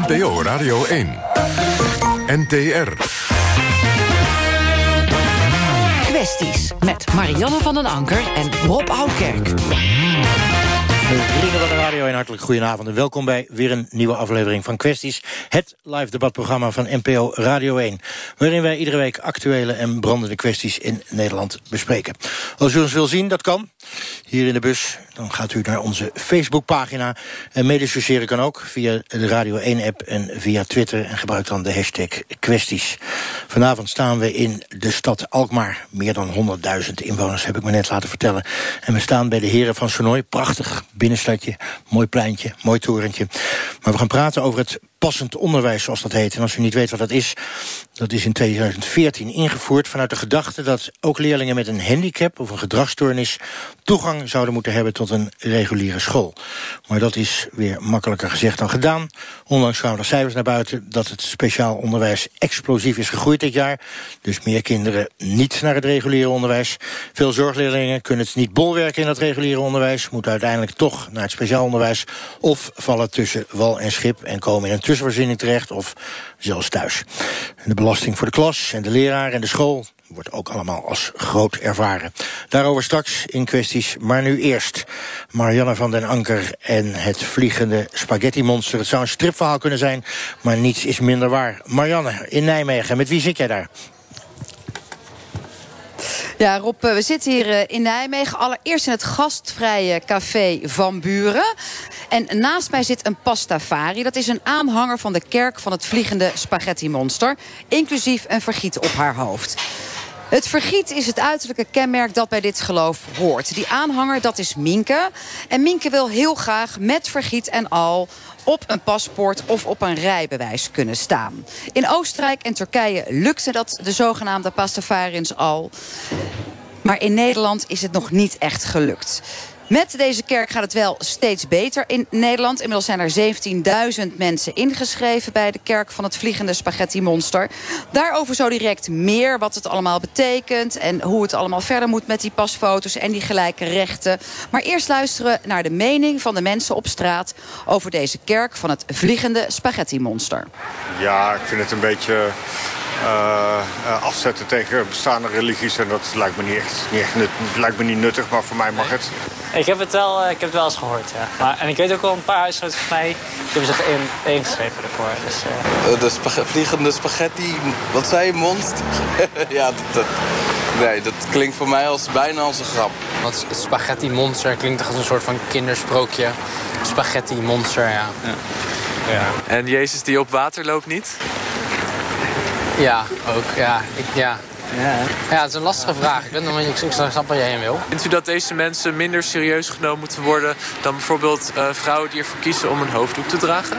NPO Radio 1. NTR. Kwesties met Marianne van den Anker en Rob Oudkerk. Vrienden van de radio, een hartelijk goedenavond en welkom bij weer een nieuwe aflevering van Kwesties. Het live debatprogramma van NPO Radio 1. Waarin wij iedere week actuele en brandende kwesties in Nederland bespreken. Als u ons wil zien, dat kan. Hier in de bus, dan gaat u naar onze Facebookpagina. En medesociëren kan ook via de Radio 1-app en via Twitter. En gebruik dan de hashtag kwesties. Vanavond staan we in de stad Alkmaar. Meer dan 100.000 inwoners heb ik me net laten vertellen. En we staan bij de heren van Sonoy. Prachtig binnenstadje, mooi pleintje, mooi torentje. Maar we gaan praten over het passend onderwijs, zoals dat heet. En als u niet weet wat dat is, dat is in 2014 ingevoerd... vanuit de gedachte dat ook leerlingen met een handicap of een gedragsstoornis... toegang zouden moeten hebben tot een reguliere school. Maar dat is weer makkelijker gezegd dan gedaan. Onlangs kwamen er cijfers naar buiten dat het speciaal onderwijs explosief is gegroeid dit jaar. Dus meer kinderen niet naar het reguliere onderwijs. Veel zorgleerlingen kunnen het niet bolwerken in dat reguliere onderwijs... moeten uiteindelijk toch naar het speciaal onderwijs... of vallen tussen wal en schip en komen in een tussenvoorziening terecht... of zelfs thuis. De belasting voor de klas en de leraar en de school wordt ook allemaal als groot ervaren. Daarover straks in kwesties, maar nu eerst. Marianne van den Anker en het vliegende spaghetti-monster. Het zou een stripverhaal kunnen zijn, maar niets is minder waar. Marianne, in Nijmegen, met wie zit jij daar? Ja, Rob, we zitten hier in Nijmegen. Allereerst in het gastvrije café Van Buren. En naast mij zit een pastafari. Dat is een aanhanger van de kerk van het vliegende spaghetti-monster. Inclusief een vergiet op haar hoofd. Het vergiet is het uiterlijke kenmerk dat bij dit geloof hoort. Die aanhanger, dat is Minke. En Minke wil heel graag met vergiet en al op een paspoort of op een rijbewijs kunnen staan. In Oostenrijk en Turkije lukte dat de zogenaamde Pastafarins al. Maar in Nederland is het nog niet echt gelukt. Met deze kerk gaat het wel steeds beter in Nederland. Inmiddels zijn er 17.000 mensen ingeschreven bij de kerk van het Vliegende Spaghetti Monster. Daarover zo direct meer, wat het allemaal betekent... en hoe het allemaal verder moet met die pasfoto's en die gelijke rechten. Maar eerst luisteren naar de mening van de mensen op straat... over deze kerk van het Vliegende Spaghetti Monster. Ja, ik vind het een beetje afzetten tegen bestaande religies. En dat lijkt me niet echt, niet echt nut, lijkt me niet nuttig, maar voor mij mag het. Ik heb het wel, ik heb het wel eens gehoord, ja. Maar, en ik weet ook wel een paar huisartsen van mij... die hebben zich in, ingeschreven ervoor. Dus, uh... De spag vliegende spaghetti, wat zei je, monster? ja, dat, dat, nee, dat klinkt voor mij als, bijna als een grap. Want spaghetti monster klinkt toch als een soort van kindersprookje. Spaghetti monster, ja. ja. ja. En Jezus die op water loopt niet? Ja, ook. Ja, ik, ja. Ja, ja, het is een lastige vraag. Ik, weet nog, ik, ik snap waar je heen wil. Vindt u dat deze mensen minder serieus genomen moeten worden... dan bijvoorbeeld uh, vrouwen die ervoor kiezen om een hoofddoek te dragen?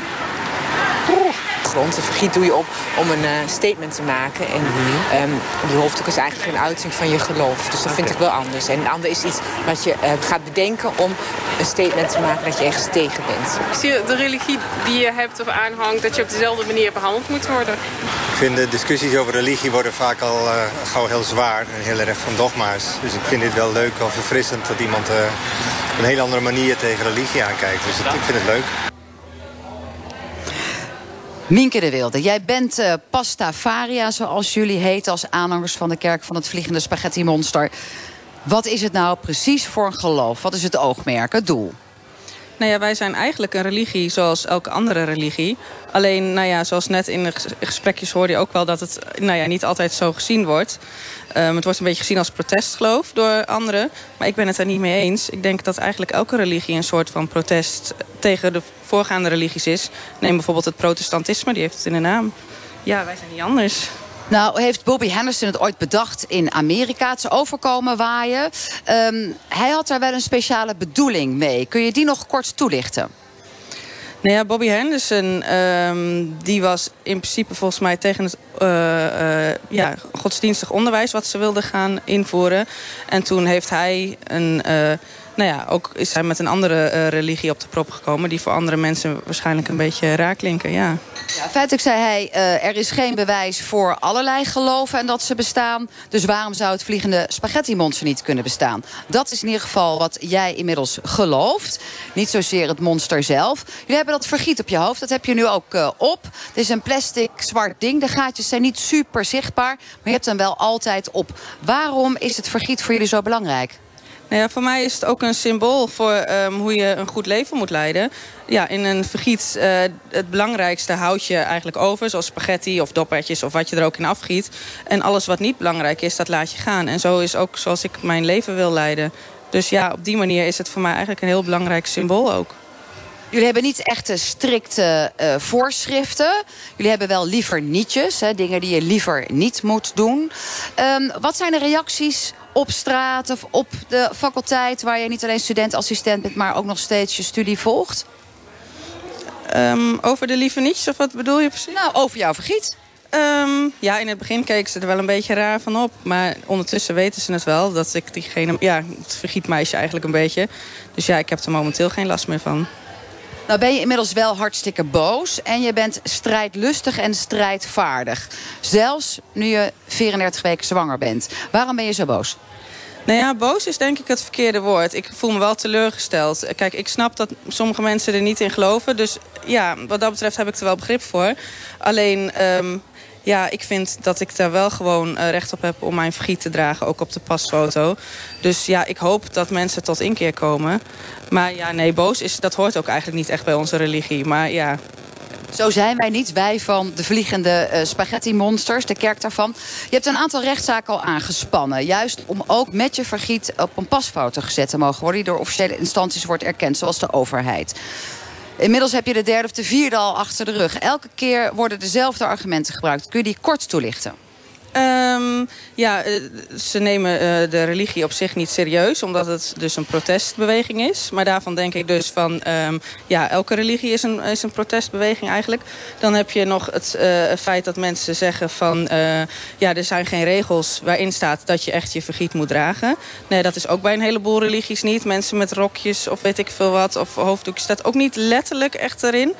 grond. Het vergiet doe je op om een uh, statement te maken. En um, die hoofddoek is eigenlijk een uiting van je geloof. Dus dat vind ik wel anders. En een ander is iets wat je uh, gaat bedenken om een statement te maken dat je ergens tegen bent. Ik zie de religie die je hebt of aanhangt, dat je op dezelfde manier behandeld moet worden. Ik vind de discussies over religie worden vaak al uh, gauw heel zwaar en heel erg van dogma's. Dus ik vind dit wel leuk of verfrissend dat iemand op een hele andere manier tegen religie aankijkt. Dus ik vind het leuk. Mienke de Wilde, jij bent uh, Pastavaria, zoals jullie heten... als aanhangers van de kerk van het Vliegende Spaghetti Monster. Wat is het nou precies voor een geloof? Wat is het oogmerk, het doel? Nou ja, wij zijn eigenlijk een religie zoals elke andere religie. Alleen, nou ja, zoals net in de gesprekjes hoorde je ook wel... dat het nou ja, niet altijd zo gezien wordt. Um, het wordt een beetje gezien als protestgeloof door anderen. Maar ik ben het er niet mee eens. Ik denk dat eigenlijk elke religie een soort van protest tegen de voorgaande religies is. Neem bijvoorbeeld het protestantisme, die heeft het in de naam. Ja, wij zijn niet anders. Nou, heeft Bobby Henderson het ooit bedacht in Amerika? Het overkomen waaien. Um, hij had daar wel een speciale bedoeling mee. Kun je die nog kort toelichten? Nou ja, Bobby Henderson, um, die was in principe volgens mij tegen het uh, uh, ja, godsdienstig onderwijs wat ze wilden gaan invoeren. En toen heeft hij een, uh, nou ja, ook is hij met een andere eh, religie op de prop gekomen... die voor andere mensen waarschijnlijk een beetje raar klinken, ja. Ja, feitelijk zei hij, uh, er is geen bewijs voor allerlei geloven en dat ze bestaan. Dus waarom zou het vliegende spaghetti-monster niet kunnen bestaan? Dat is in ieder geval wat jij inmiddels gelooft. Niet zozeer het monster zelf. Jullie hebben dat vergiet op je hoofd, dat heb je nu ook uh, op. Het is een plastic zwart ding. De gaatjes zijn niet super zichtbaar, maar je hebt hem wel altijd op. Waarom is het vergiet voor jullie zo belangrijk? Nou ja, voor mij is het ook een symbool voor um, hoe je een goed leven moet leiden. Ja, in een vergiet, uh, het belangrijkste houd je eigenlijk over. Zoals spaghetti of doppertjes of wat je er ook in afgiet. En alles wat niet belangrijk is, dat laat je gaan. En zo is ook zoals ik mijn leven wil leiden. Dus ja, op die manier is het voor mij eigenlijk een heel belangrijk symbool ook. Jullie hebben niet echte strikte uh, voorschriften. Jullie hebben wel liever nietjes, hè, dingen die je liever niet moet doen. Um, wat zijn de reacties op straat of op de faculteit... waar je niet alleen student-assistent bent... maar ook nog steeds je studie volgt? Um, over de lieve nietjes, of wat bedoel je precies? Nou, over jouw vergiet. Um, ja, in het begin keken ze er wel een beetje raar van op. Maar ondertussen weten ze het wel. Dat ik diegene... Ja, het vergietmeisje eigenlijk een beetje. Dus ja, ik heb er momenteel geen last meer van. Nou ben je inmiddels wel hartstikke boos. En je bent strijdlustig en strijdvaardig. Zelfs nu je 34 weken zwanger bent. Waarom ben je zo boos? Nou ja, boos is denk ik het verkeerde woord. Ik voel me wel teleurgesteld. Kijk, ik snap dat sommige mensen er niet in geloven. Dus ja, wat dat betreft heb ik er wel begrip voor. Alleen, um, ja, ik vind dat ik daar wel gewoon uh, recht op heb om mijn vergiet te dragen, ook op de pasfoto. Dus ja, ik hoop dat mensen tot inkeer komen. Maar ja, nee, boos is, dat hoort ook eigenlijk niet echt bij onze religie. Maar ja, zo zijn wij niet, wij van de vliegende uh, spaghetti-monsters, de kerk daarvan. Je hebt een aantal rechtszaken al aangespannen. Juist om ook met je vergiet op een pasfoto gezet te mogen worden... die door officiële instanties wordt erkend, zoals de overheid. Inmiddels heb je de derde of de vierde al achter de rug. Elke keer worden dezelfde argumenten gebruikt. Kun je die kort toelichten? Um, ja, ze nemen uh, de religie op zich niet serieus, omdat het dus een protestbeweging is. Maar daarvan denk ik dus van, um, ja, elke religie is een, is een protestbeweging eigenlijk. Dan heb je nog het uh, feit dat mensen zeggen van, ja, er zijn geen regels waarin staat dat je echt je vergiet moet dragen. Nee, dat is ook bij een heleboel religies niet. Mensen met rokjes of weet ik veel wat, of hoofddoekjes, staat ook niet letterlijk echt erin.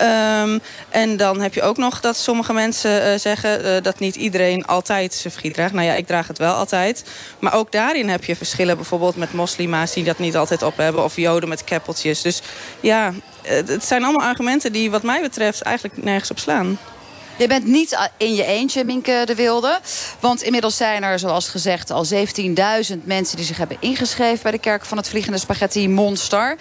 Um, en dan heb je ook nog dat sommige mensen uh, zeggen uh, dat niet iedereen altijd zijn vergiet draagt. Nou ja, ik draag het wel altijd. Maar ook daarin heb je verschillen. Bijvoorbeeld met moslima's die dat niet altijd op hebben. Of joden met keppeltjes. Dus ja, het zijn allemaal argumenten die wat mij betreft eigenlijk nergens op slaan. Je bent niet in je eentje, Minke de Wilde. Want inmiddels zijn er, zoals gezegd, al 17.000 mensen... die zich hebben ingeschreven bij de Kerk van het Vliegende Spaghetti Monster.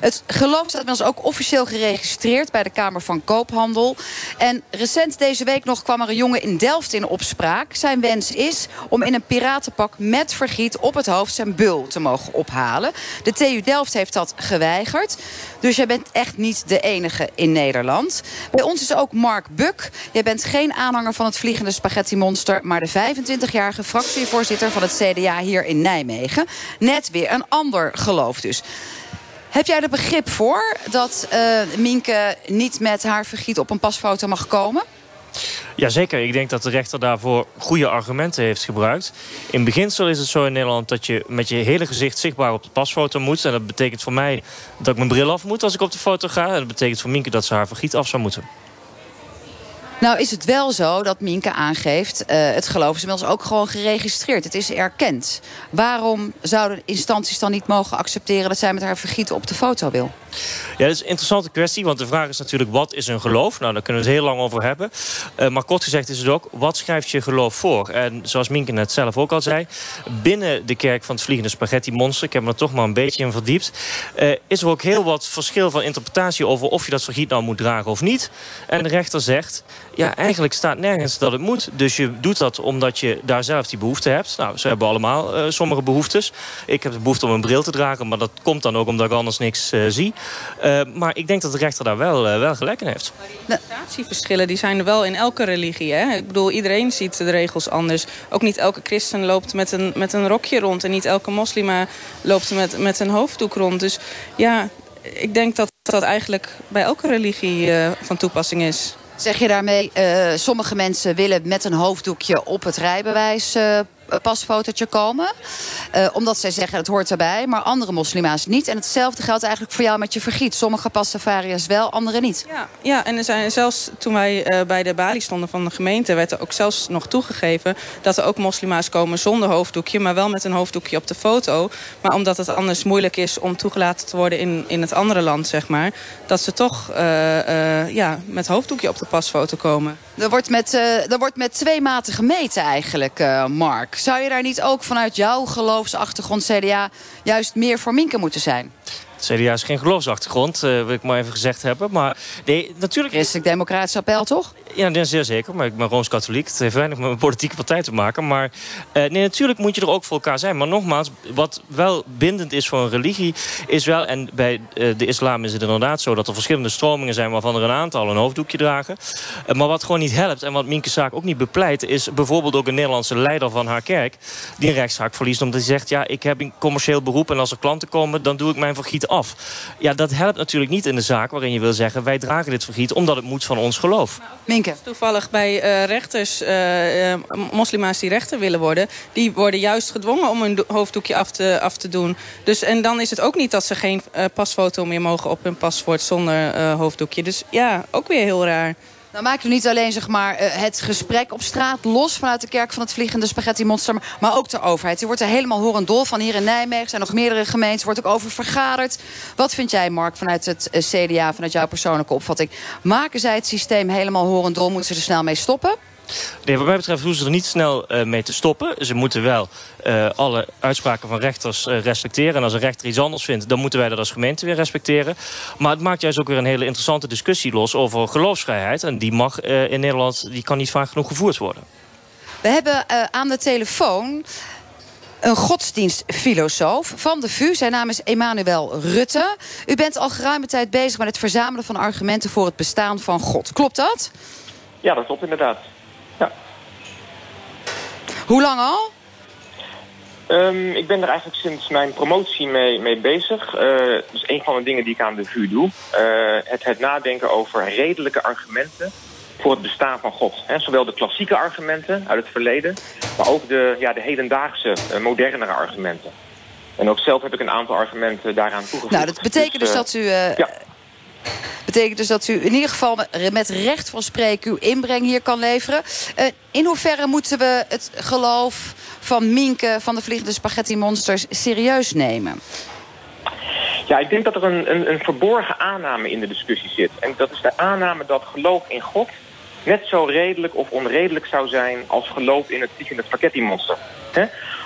Het geloof staat inmiddels ook officieel geregistreerd... bij de Kamer van Koophandel. En recent deze week nog kwam er een jongen in Delft in opspraak. Zijn wens is om in een piratenpak met vergiet op het hoofd... zijn bul te mogen ophalen. De TU Delft heeft dat geweigerd. Dus jij bent echt niet de enige in Nederland. Bij ons is ook Mark Buk... Je bent geen aanhanger van het vliegende spaghetti-monster... maar de 25-jarige fractievoorzitter van het CDA hier in Nijmegen. Net weer een ander geloof dus. Heb jij er begrip voor dat uh, Mienke niet met haar vergiet op een pasfoto mag komen? Jazeker, ik denk dat de rechter daarvoor goede argumenten heeft gebruikt. In beginsel is het zo in Nederland dat je met je hele gezicht zichtbaar op de pasfoto moet. En dat betekent voor mij dat ik mijn bril af moet als ik op de foto ga. En dat betekent voor Mienke dat ze haar vergiet af zou moeten. Nou is het wel zo dat Minke aangeeft... Uh, het geloof is inmiddels ook gewoon geregistreerd. Het is erkend. Waarom zouden instanties dan niet mogen accepteren... dat zij met haar vergieten op de foto wil? Ja, dat is een interessante kwestie. Want de vraag is natuurlijk, wat is een geloof? Nou, daar kunnen we het heel lang over hebben. Uh, maar kort gezegd is het ook, wat schrijft je geloof voor? En zoals Minke net zelf ook al zei... binnen de kerk van het Vliegende Spaghetti Monster... ik heb me er toch maar een beetje in verdiept... Uh, is er ook heel wat verschil van interpretatie... over of je dat vergiet nou moet dragen of niet. En de rechter zegt... Ja, eigenlijk staat nergens dat het moet. Dus je doet dat omdat je daar zelf die behoefte hebt. Nou, ze hebben allemaal uh, sommige behoeftes. Ik heb de behoefte om een bril te dragen, maar dat komt dan ook omdat ik anders niks uh, zie. Uh, maar ik denk dat de rechter daar wel, wel gelijk in heeft. De interpretatieverschillen die zijn er wel in elke religie. Hè? Ik bedoel, iedereen ziet de regels anders. Ook niet elke christen loopt met een, met een rokje rond. En niet elke moslima loopt met, met een hoofddoek rond. Dus ja, ik denk dat dat eigenlijk bij elke religie van toepassing is. Zeg je daarmee, uh, sommige mensen willen met een hoofddoekje op het rijbewijs uh, pasfotootje komen. Uh, omdat zij zeggen het hoort erbij, maar andere moslima's niet. En hetzelfde geldt eigenlijk voor jou met je vergiet. Sommige pastafariërs wel, andere niet. Ja, ja en er zijn zelfs toen wij uh, bij de balie stonden van de gemeente... werd er ook zelfs nog toegegeven dat er ook moslima's komen zonder hoofddoekje... maar wel met een hoofddoekje op de foto. Maar omdat het anders moeilijk is om toegelaten te worden in, in het andere land, zeg maar... dat ze toch uh, ja, met hoofddoekje op de pasfoto komen. Er wordt met, er wordt met twee maten gemeten eigenlijk, Mark. Zou je daar niet ook vanuit jouw geloofsachtergrond CDA... juist meer voor Minken moeten zijn? CDA is geen geloofsachtergrond, uh, wil ik maar even gezegd hebben. Maar nee, natuurlijk... Christelijk-democratisch appel, toch? Ja, zeer zeker. Maar ik ben Rooms-Katholiek. Het heeft weinig met mijn politieke partij te maken. Maar uh, nee, natuurlijk moet je er ook voor elkaar zijn. Maar nogmaals, wat wel bindend is voor een religie... is wel, en bij uh, de islam is het inderdaad zo... dat er verschillende stromingen zijn waarvan er een aantal een hoofddoekje dragen. maar wat gewoon niet helpt en wat Mienke Zaak ook niet bepleit... is bijvoorbeeld ook een Nederlandse leider van haar kerk... die een rechtszaak verliest omdat hij zegt... ja, ik heb een commercieel beroep en als er klanten komen... dan doe ik mijn vergiet af. Ja, dat helpt natuurlijk niet in de zaak waarin je wil zeggen... wij dragen dit vergiet omdat het moet van ons geloof. Minke. Toevallig bij uh, rechters, uh, uh, moslima's die rechter willen worden... die worden juist gedwongen om hun hoofddoekje af te, af te doen. Dus, en dan is het ook niet dat ze geen pasfoto meer mogen op hun paspoort zonder hoofddoekje. Dus ja, ook weer heel raar. Dan maken we niet alleen zeg maar, het gesprek op straat los vanuit de kerk van het vliegende spaghetti monster, maar ook de overheid. Die wordt er helemaal horendol van. Hier in Nijmegen zijn nog meerdere gemeenten, wordt ook over vergaderd. Wat vind jij, Mark, vanuit het CDA, vanuit jouw persoonlijke opvatting? Maken zij het systeem helemaal horendol? Moeten ze er snel mee stoppen? Nee, wat mij betreft hoeven ze er niet snel uh, mee te stoppen. Ze moeten wel uh, alle uitspraken van rechters uh, respecteren. En als een rechter iets anders vindt, dan moeten wij dat als gemeente weer respecteren. Maar het maakt juist ook weer een hele interessante discussie los over geloofsvrijheid. En die mag in Nederland, die kan niet vaak genoeg gevoerd worden. We hebben aan de telefoon een godsdienstfilosoof van de VU. Zijn naam is Emmanuel Rutte. U bent al geruime tijd bezig met het verzamelen van argumenten voor het bestaan van God. Klopt dat? Ja, dat klopt inderdaad. Hoe lang al? Um, ik ben er eigenlijk sinds mijn promotie mee, mee bezig. Uh, dus een van de dingen die ik aan de VU doe. Uh, het, het nadenken over redelijke argumenten voor het bestaan van God. He, zowel de klassieke argumenten uit het verleden... maar ook de, ja, de hedendaagse, uh, modernere argumenten. En ook zelf heb ik een aantal argumten daaraan toegevoegd. Nou, dat betekent dus, dus dat u... Ja betekent dus dat u in ieder geval met recht van spreken uw inbreng hier kan leveren. Uh, in hoeverre moeten we het geloof van Minke van de Vliegende Spaghetti Monsters serieus nemen? Ja, ik denk dat er een, een, een verborgen aanname in de discussie zit. En dat is de aanname dat geloof in God net zo redelijk of onredelijk zou zijn als geloof in het vliegende spaghetti monster.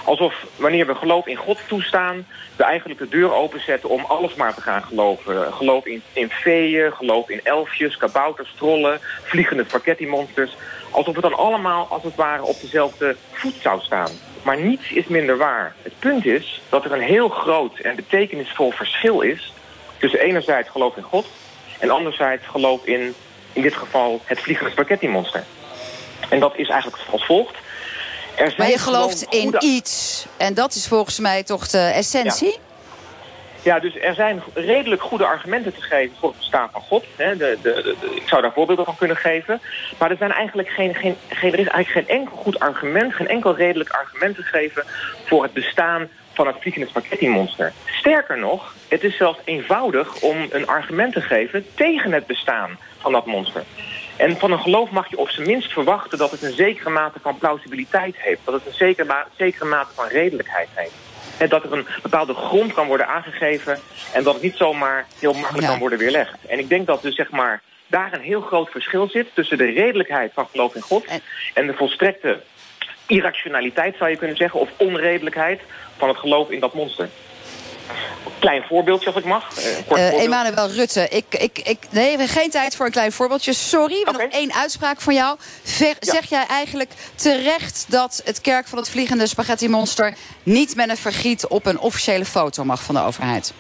Alsof wanneer we geloof in God toestaan, we eigenlijk de deur openzetten om alles maar te gaan geloven. Geloof in, in feeën, geloof in elfjes, kabouters, trollen, vliegende spaghetti-monsters. Alsof het dan allemaal, als het ware, op dezelfde voet zou staan. Maar niets is minder waar. Het punt is dat er een heel groot en betekenisvol verschil is... tussen enerzijds geloof in God en anderzijds geloof in, in dit geval, het vliegende spaghetti-monster. En dat is eigenlijk als volgt maar je gelooft in iets. En dat is volgens mij toch de essentie? Ja. dus er zijn redelijk goede argumenten te geven voor het bestaan van God. De, de, de, ik zou daar voorbeelden van kunnen geven. Maar er, zijn eigenlijk geen, geen, geen, er is eigenlijk geen enkel goed argument, geen enkel redelijk argument te geven voor het bestaan van het vliegende spaghetti monster. Sterker nog, het is zelfs eenvoudig om een argument te geven tegen het bestaan van dat monster. En van een geloof mag je op zijn minst verwachten dat het een zekere mate van plausibiliteit heeft. Dat het een zekere, ma zekere mate van redelijkheid heeft. En dat er een bepaalde grond kan worden aangegeven en dat het niet zomaar heel makkelijk kan worden weerlegd. En ik denk dat dus zeg maar daar een heel groot verschil zit tussen de redelijkheid van geloof in God en de volstrekte irrationaliteit zou je kunnen zeggen, of onredelijkheid van het geloof in dat monster. Klein voorbeeldje als ik mag. Uh, Emmanuel Rutte, ik, ik, ik, nee, we hebben geen tijd voor een klein voorbeeldje. Sorry, okay. nog één uitspraak van jou. Ver, ja. Zeg jij eigenlijk terecht dat het kerk van het vliegende spaghetti monster... niet met een vergiet op een officiële foto mag van de overheid?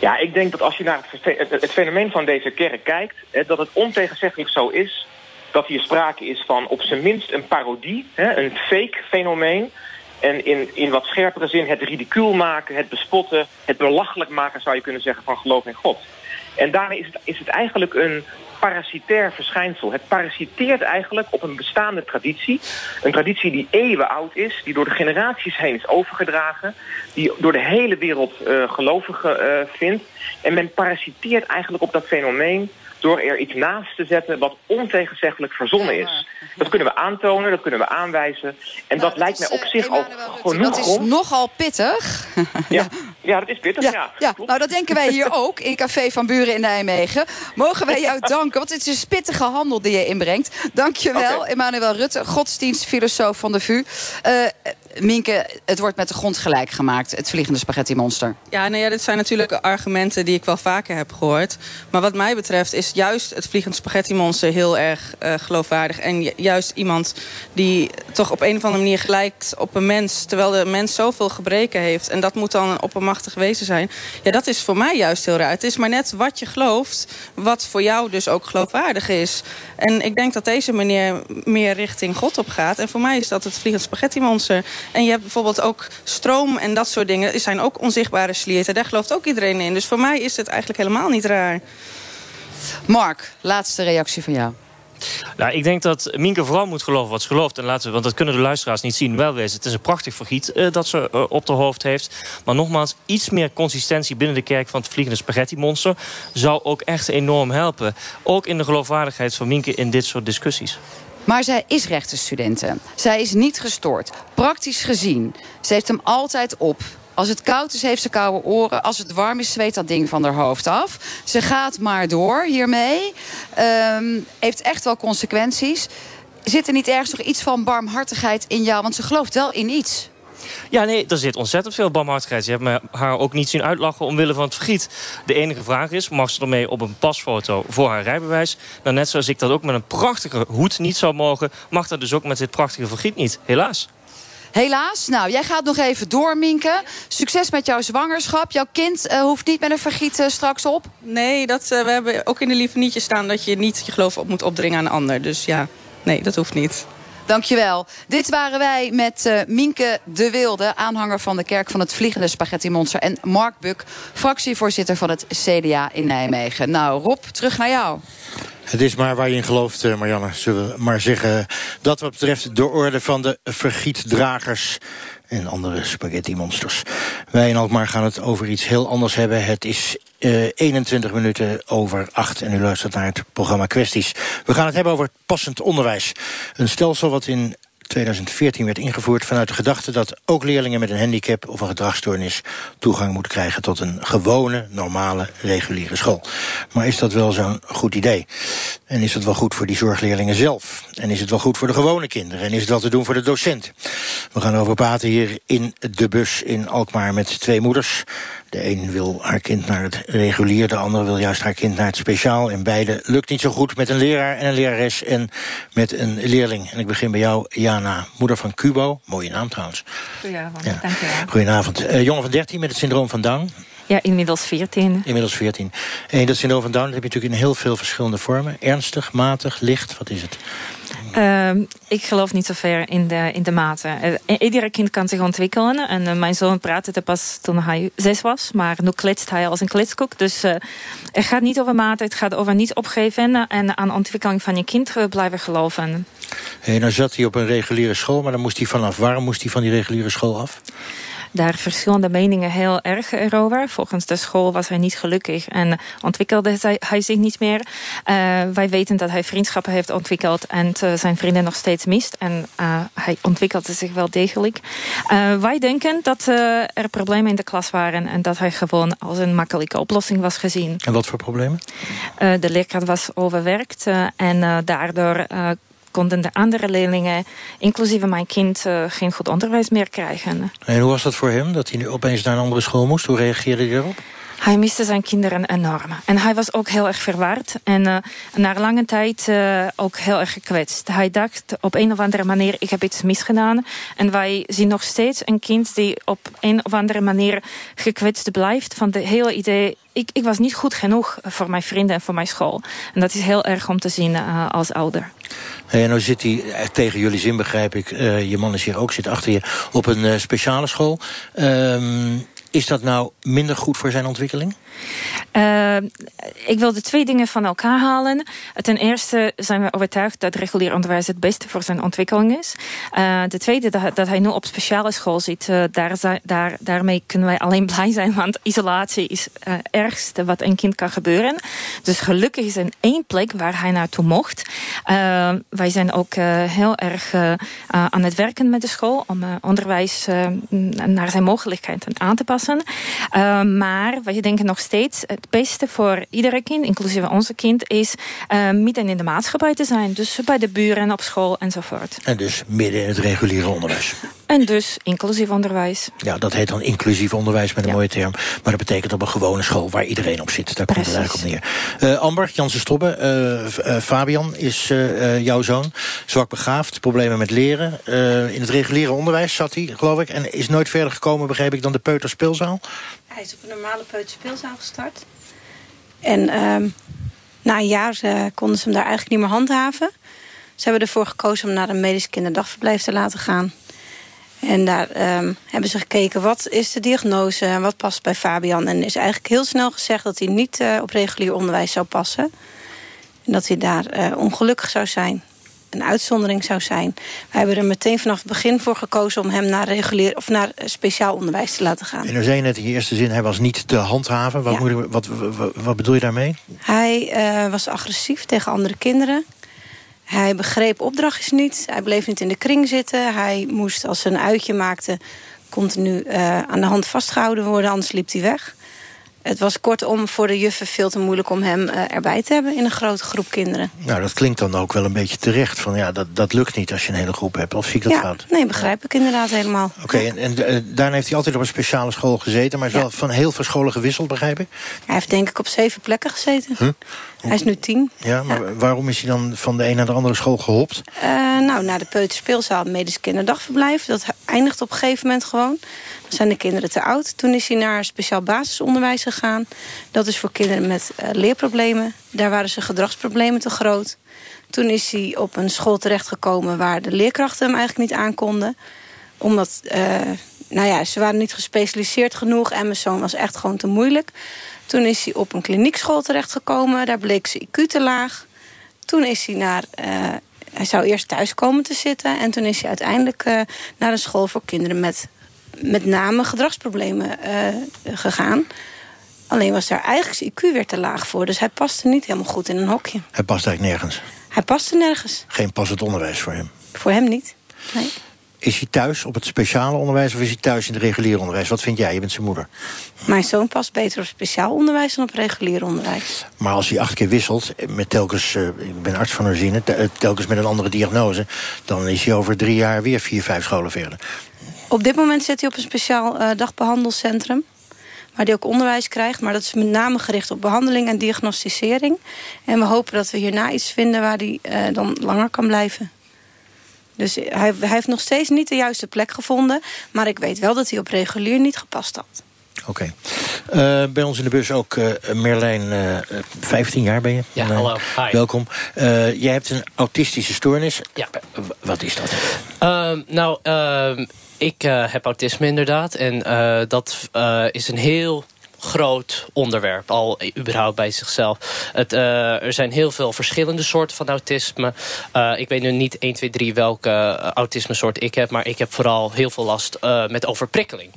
Ja, ik denk dat als je naar het, fenomeen van deze kerk kijkt... Hè, dat het ontegenzeggelijk zo is dat hier sprake is van op zijn minst een parodie, hè, een fake fenomeen en in, in wat scherpere zin het ridicuul maken, het bespotten, het belachelijk maken, zou je kunnen zeggen, van geloof in God. En daarmee is het, is het eigenlijk een parasitair verschijnsel. Het parasiteert eigenlijk op een bestaande traditie. Een traditie die eeuwen oud is, die door de generaties heen is overgedragen, die door de hele wereld uh, gelovigen uh, vindt. En men parasiteert eigenlijk op dat fenomeen door er iets naast te zetten wat ontegenzeggelijk verzonnen is. Dat kunnen we aantonen, dat kunnen we aanwijzen. En dat, Nou, lijkt mij op zich al genoeg Dat is grond. nogal pittig. Ja, ja, dat is pittig, ja. Ja, ja, nou dat denken wij hier ook in Café van Buren in Nijmegen. Mogen wij jou danken, want het is een pittige handel die je inbrengt. Dank je wel. Emmanuel Rutte, godsdienstfilosoof van de VU. Eh Minke, het wordt met de grond gelijk gemaakt, het vliegende spaghetti monster. Ja, nou ja, dit zijn natuurlijk argumenten die ik wel vaker heb gehoord. Maar wat mij betreft is juist het vliegend spaghetti monster heel erg eh, geloofwaardig. En ju- juist iemand die toch op een of andere manier gelijkt op een mens... terwijl de mens zoveel gebreken heeft. En dat moet dan een oppermachtig wezen zijn. Ja, dat is voor mij juist heel raar. Het is maar net wat je gelooft, wat voor jou dus ook geloofwaardig is. En ik denk dat deze meneer meer richting God op gaat. En voor mij is dat het vliegend spaghetti monster. En je hebt bijvoorbeeld ook stroom en dat soort dingen. zijn ook onzichtbare slierten. Daar gelooft ook iedereen in. Dus voor mij is het eigenlijk helemaal niet raar. Mark, laatste reactie van jou. Nou, ik denk dat Minke vooral moet geloven wat ze gelooft. En laten we, want dat kunnen de luisteraars niet zien, wel wezen. Het is een prachtig vergiet eh, dat ze eh, op de hoofd heeft. Maar nogmaals, iets meer consistentie binnen de kerk van het vliegende spaghetti monster zou ook echt enorm helpen. Ook in de geloofwaardigheid van Minke in dit soort discussies. Maar zij is rechtenstudenten. Zij is niet gestoord. Praktisch gezien. Ze heeft hem altijd op. Als het koud is, heeft ze koude oren. Als het warm is, zweet dat ding van haar hoofd af. Ze gaat maar door hiermee. Ehm, heeft echt wel consequenties. Zit er niet ergens nog iets van barmhartigheid in jou? Want ze gelooft wel in iets. Ja, nee, er zit ontzettend veel barmhartigheid. Je hebt me haar ook niet zien uitlachen omwille van het vergiet. De enige vraag is, mag ze ermee op een pasfoto voor haar rijbewijs? Nou, net zoals ik dat ook met een prachtige hoed niet zou mogen... mag dat dus ook met dit prachtige vergiet niet, helaas. Helaas. Nou, jij gaat nog even door, Minke. Succes met jouw zwangerschap. Jouw kind eh, hoeft niet met een vergiet eh, straks op. Nee, dat, eh, we hebben ook in de lieve nietje staan... dat je niet je geloof op moet opdringen aan een ander. Dus ja, nee, dat hoeft niet. Dankjewel. Dit waren wij met Minke de Wilde, aanhanger van de Kerk van het Vliegende Spaghetti Monster. En Mark Buk, fractievoorzitter van het CDA in Nijmegen. Nou, Rob, terug naar jou. Het is maar waar je in gelooft, eh, Marianne. Zullen we maar zeggen dat wat betreft de orde van de vergietdragers en andere spaghetti-monsters. Wij in Alkmaar gaan het over iets heel anders hebben. Het is eh 21 minuten over 8 en u luistert naar het programma Kwesties. We gaan het hebben over passend onderwijs. Een stelsel wat in 2014 werd ingevoerd vanuit de gedachte dat ook leerlingen met een handicap of een gedragsstoornis toegang moeten krijgen tot een gewone, normale, reguliere school. Maar is dat wel zo'n goed idee? En is het wel goed voor die zorgleerlingen zelf? En is het wel goed voor de gewone kinderen? En is het wel te doen voor de docent? We gaan erover praten hier in de bus in Alkmaar met twee moeders. De een wil haar kind naar het regulier, de andere wil juist haar kind naar het speciaal. En beide lukt niet zo goed met een leraar en een lerares en met een leerling. En ik begin bij jou, Jana, moeder van Cubo. Mooie naam trouwens. Goedenavond, Ja. dankjewel. Goedenavond. Eh, jongen van 13 met het syndroom van Down. Ja, inmiddels 14. Inmiddels 14. En dat syndroom van Down heb je natuurlijk in heel veel verschillende vormen. Ernstig, matig, licht, wat is het? Ehm, ik geloof niet zo ver in de, in de mate. Eh, iedere kind kan zich ontwikkelen. En eh, mijn zoon praatte pas toen hij zes was. Maar nu kletst hij als een kletskoek. Dus eh, het gaat niet over mate. Het gaat over niet opgeven. En aan ontwikkeling van je kind blijven geloven. Hey, nou zat hij op een reguliere school, maar dan moest hij vanaf. Waarom moest hij van die reguliere school af? Daar verschillende meningen heel erg erover. Volgens de school was hij niet gelukkig en ontwikkelde hij, hij zich niet meer. Eh, wij weten dat hij vriendschappen heeft ontwikkeld en eh, zijn vrienden nog steeds mist. En eh, hij ontwikkelde zich wel degelijk. Eh, wij denken dat eh, er problemen in de klas waren en dat hij gewoon als een makkelijke oplossing was gezien. En wat voor problemen? Eh, de leerkracht was overwerkt eh, en eh, daardoor eh, konden de andere leerlingen, inclusief mijn kind, eh, geen goed onderwijs meer krijgen. En hoe was dat voor hem, dat hij nu opeens naar een andere school moest? Hoe reageerde hij erop? Hij miste zijn kinderen enorm. En hij was ook heel erg verwaard. En uh, na lange tijd uh, ook heel erg gekwetst. Hij dacht op een of andere manier, ik heb iets misgedaan. En wij zien nog steeds een kind die op een of andere manier gekwetst blijft. Van de hele idee, ik, ik was niet goed genoeg voor mijn vrienden en voor mijn school. En dat is heel erg om te zien uh, als ouder. En nou zit hij, tegen jullie zin begrijp ik, je man is hier ook, zit achter je, op een speciale school. Um, is dat nou minder goed voor zijn ontwikkeling? Uh, ik wil de twee dingen van elkaar halen. Ten eerste zijn we overtuigd dat regulier onderwijs het beste voor zijn ontwikkeling is. Uh, de tweede, dat, hij nu op speciale school zit, uh, daar, daar, daarmee kunnen wij alleen blij zijn. Want isolatie is het ergste wat een kind kan gebeuren. Dus gelukkig is er één plek waar hij naartoe mocht. wij zijn ook heel erg aan het werken met de school om onderwijs naar zijn mogelijkheden aan te passen. maar wij denken nog steeds het beste voor iedere kind, inclusief onze kind, is uh, midden in de maatschappij te zijn. Dus bij de buren, op school enzovoort. En dus midden in het reguliere onderwijs. En dus inclusief onderwijs. Ja, dat heet dan inclusief onderwijs met een mooie term. Maar dat betekent op een gewone school waar iedereen op zit. Daar komt het eigenlijk op neer. Uh, Amber, Jansen Stobbe, uh, Fabian is jouw zoon. Zwak begaafd, problemen met leren. in het reguliere onderwijs zat hij, geloof ik. En is nooit verder gekomen, begreep ik, dan de peuterspeelzaal. Hij is op een normale peuterspeelzaal gestart. En ehm, na een jaar uh, konden ze hem daar eigenlijk niet meer handhaven. Ze hebben ervoor gekozen om naar een medisch kinderdagverblijf te laten gaan. En daar um, hebben ze gekeken wat is de diagnose en wat past bij Fabian. En is eigenlijk heel snel gezegd dat hij niet uh, op regulier onderwijs zou passen. En dat hij daar uh, ongelukkig zou zijn een uitzondering zou zijn. Wij hebben er meteen vanaf het begin voor gekozen om hem naar regulier of naar speciaal onderwijs te laten gaan. En u zei net in je eerste zin, hij was niet te handhaven. Wat, moet je, wat, wat, wat, bedoel je daarmee? Hij uh, was agressief tegen andere kinderen. Hij begreep opdrachtjes niet. Hij bleef niet in de kring zitten. Hij moest, als ze een uitje maakte, continu uh, aan de hand vastgehouden worden, anders liep hij weg. Het was kortom voor de juffen veel te moeilijk om hem uh, erbij te hebben... in een grote groep kinderen. Nou, dat klinkt dan ook wel een beetje terecht. Van, ja, dat, dat lukt niet als je een hele groep hebt. Of zie ik dat ja, fout? Nee, begrijp ik inderdaad helemaal. Oké, okay, en, en uh, daarna heeft hij altijd op een speciale school gezeten... maar is ja. wel van heel veel scholen gewisseld, begrijp ik? Hij heeft denk ik op zeven plekken gezeten. Huh? Hij is nu tien. Ja, maar ja. waarom is hij dan van de een naar de andere school gehopt? Uh, nou, naar de peuterspeelzaal, medisch kinderdagverblijf. Dat eindigt op een gegeven moment gewoon. Zijn de kinderen te oud. Toen is hij naar speciaal basisonderwijs gegaan. Dat is voor kinderen met uh, leerproblemen. Daar waren zijn gedragsproblemen te groot. Toen is hij op een school terechtgekomen waar de leerkrachten hem eigenlijk niet aankonden. Omdat, uh, nou ja, ze waren niet gespecialiseerd genoeg en mijn zoon was echt gewoon te moeilijk. Toen is hij op een kliniekschool terechtgekomen. Daar bleek zijn IQ te laag. Toen is hij naar... Uh, hij zou eerst thuis komen te zitten. En toen is hij uiteindelijk naar een school voor kinderen met met name gedragsproblemen uh, gegaan. Alleen was daar eigenlijk zijn IQ weer te laag voor. Dus hij paste niet helemaal goed in een hokje. Hij past eigenlijk nergens? Hij paste nergens. Geen passend onderwijs voor hem? Voor hem niet, nee. Is hij thuis op het speciale onderwijs of is hij thuis in het regulier onderwijs? Wat vind jij? Je bent zijn moeder. Mijn zoon past beter op speciaal onderwijs dan op regulier onderwijs. Maar als hij acht keer wisselt, met telkens, uh, ik ben arts van origine, telkens met een andere diagnose, dan is hij over drie jaar weer vier, vijf scholen verder. Op dit moment zit hij op een speciaal uh, dagbehandelcentrum. Waar hij ook onderwijs krijgt. Maar dat is met name gericht op behandeling en diagnosticering. En we hopen dat we hierna iets vinden waar hij uh, dan langer kan blijven. Dus hij, hij, heeft nog steeds niet de juiste plek gevonden. Maar ik weet wel dat hij op regulier niet gepast had. Oké. Okay. Uh, bij ons in de bus ook uh, Merlijn, uh, 15 jaar ben je. Ja, hallo. Hi. Welkom. jij hebt een autistische stoornis. Ja. wat is dat? Ehm, nou, ehm, ik heb autisme inderdaad. En dat is een heel groot onderwerp, al überhaupt bij zichzelf. Het, uh, er zijn heel veel verschillende soorten van autisme. Uh, ik weet nu niet 1, 2, 3 welke autisme soort ik heb... maar ik heb vooral heel veel last uh, met overprikkeling.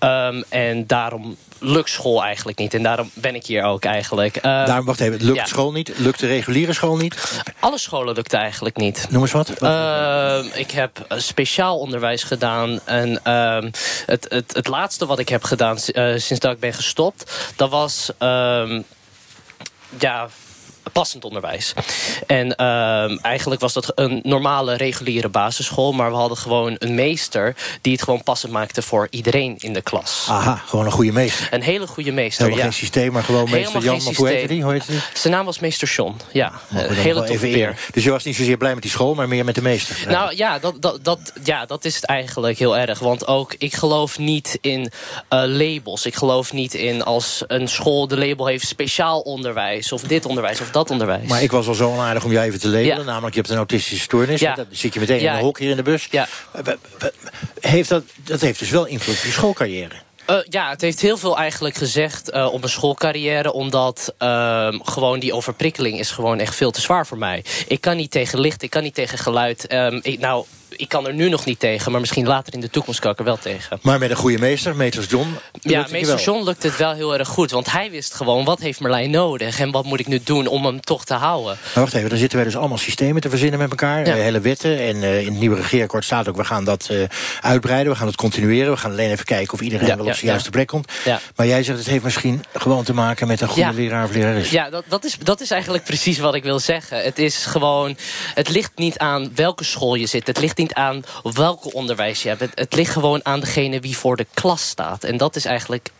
Um, en daarom lukt school eigenlijk niet. En daarom ben ik hier ook eigenlijk. Uh, daarom, wacht even, lukt ja. school niet? Lukt de reguliere school niet? Alle scholen lukt eigenlijk niet. Noem eens wat. Uh, ik heb speciaal onderwijs gedaan. En uh, het, het, het laatste wat ik heb gedaan uh, sinds dat ik ben gestopt... dat was... ja, passend onderwijs. En uh, eigenlijk was dat een normale reguliere basisschool... maar we hadden gewoon een meester die het gewoon passend maakte... voor iedereen in de klas. Aha, gewoon een goede meester. Een hele goede meester, Helemaal ja. geen systeem, maar gewoon Helemaal meester Jan. Of hoe heet die? Hoe heet die? Zijn naam was meester John, ja. Een hele toffe peer. Dus je was niet zozeer blij met die school, maar meer met de meester? Nou ja, dat, dat, dat, ja, dat is het eigenlijk heel erg. Want ook, ik geloof niet in uh, labels. Ik geloof niet in als een school de label heeft... speciaal onderwijs, of dit onderwijs, of dat onderwijs. Maar ik was al zo onaardig om jou even te labelen. Ja. Namelijk, je hebt een autistische stoornis. Ja. Dan zit je meteen in een hok hier in de bus. Ja. Heeft dat, dat heeft dus wel invloed op je schoolcarrière. Uh, ja, het heeft heel veel eigenlijk gezegd uh, op mijn schoolcarrière. Omdat uh, gewoon die overprikkeling is gewoon echt veel te zwaar voor mij. Ik kan niet tegen licht, ik kan niet tegen geluid. Um, ik, nou, ik kan er nu nog niet tegen, maar misschien later in de toekomst kan ik er wel tegen. Maar met een goede meester, meester John... Ja, meester John lukt het wel heel erg goed. Want hij wist gewoon, wat heeft Merlijn nodig? En wat moet ik nu doen om hem toch te houden? Maar wacht even, dan zitten wij dus allemaal systemen te verzinnen met elkaar. Ja. hele wetten. En uh, in het nieuwe regeerakkoord staat ook, we gaan dat uh, uitbreiden. We gaan het continueren. We gaan alleen even kijken of iedereen ja, wel op zijn juiste plek komt. Maar jij zegt, het heeft misschien gewoon te maken met een goede leraar of lerares. Ja, dat, dat, is, dat is eigenlijk precies wat ik wil zeggen. Het is gewoon, het ligt niet aan welke school je zit. Het ligt niet aan welke onderwijs je hebt. Het, het ligt gewoon aan degene wie voor de klas staat. En dat is eigenlijk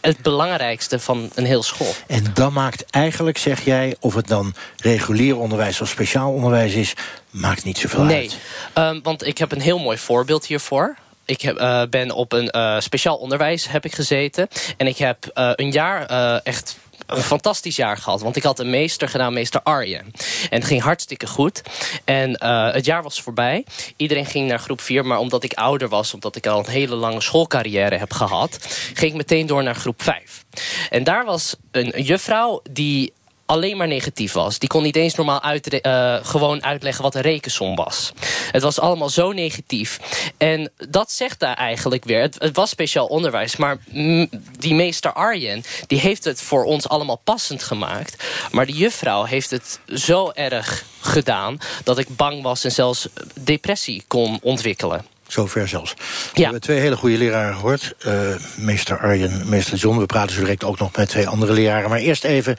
het belangrijkste van een heel school. En dat maakt eigenlijk, zeg jij, of het dan regulier onderwijs of speciaal onderwijs is, maakt niet zoveel nee. uit. Nee, um, want ik heb een heel mooi voorbeeld hiervoor. Ik heb, uh, ben op een uh, speciaal onderwijs heb ik gezeten. En ik heb uh, een jaar echt een fantastisch jaar gehad. Want ik had een meester gedaan, meester Arjen. En het ging hartstikke goed. En uh, het jaar was voorbij. Iedereen ging naar groep 4. Maar omdat ik ouder was, omdat ik al een hele lange schoolcarrière heb gehad... ging ik meteen door naar groep 5. En daar was een juffrouw die alleen maar negatief was. Die kon niet eens normaal uit, uh, gewoon uitleggen wat een rekensom was. Het was allemaal zo negatief. En dat zegt daar eigenlijk weer. Het, was speciaal onderwijs, maar die meester Arjen... die heeft het voor ons allemaal passend gemaakt. Maar die juffrouw heeft het zo erg gedaan... dat ik bang was en zelfs depressie kon ontwikkelen. Zover zelfs. We hebben twee hele goede leraren gehoord. Uh, meester Arjen, meester John. We praten zo direct ook nog met twee andere leraren. Maar eerst even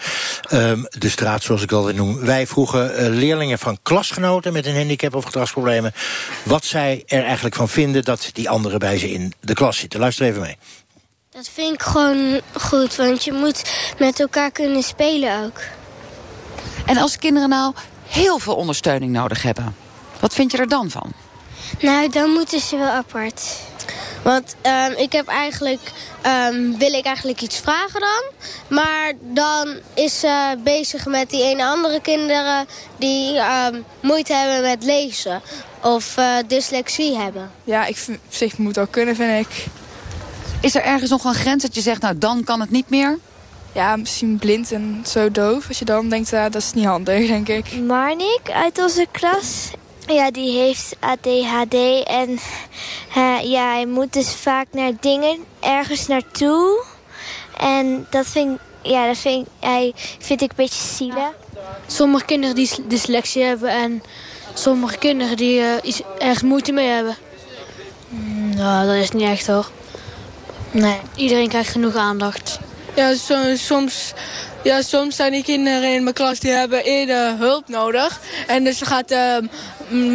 um, de straat, zoals ik altijd noem. Wij vroegen uh, leerlingen van klasgenoten met een handicap of gedragsproblemen... wat zij er eigenlijk van vinden dat die anderen bij ze in de klas zitten. Luister even mee. Dat vind ik gewoon goed, want je moet met elkaar kunnen spelen ook. En als kinderen nou heel veel ondersteuning nodig hebben... wat vind je er dan van? Nou, dan moeten ze wel apart. Want um, ik heb eigenlijk, um, wil ik eigenlijk iets vragen dan. Maar dan is ze bezig met die ene andere kinderen die um, moeite hebben met lezen. Of uh, dyslexie hebben. Ja, ik vind, op zich moet ook kunnen, vind ik. Is er ergens nog een grens dat je zegt, nou dan kan het niet meer? Ja, misschien blind en zo doof. Als je dan denkt, dat is niet handig, denk ik. Marnik uit onze klas ja, die heeft ADHD en uh, ja, hij moet dus vaak naar dingen ergens naartoe. En dat vind, ja, dat vind, hij, vind ik een beetje zielig. Sommige kinderen die dyslexie hebben en sommige kinderen die uh, iets, ergens moeite mee hebben. Nou, dat is niet echt hoor. Nee, iedereen krijgt genoeg aandacht. Ja, so, soms ja, soms zijn die kinderen in mijn klas die hebben eerder hulp nodig. En dus gaat uh,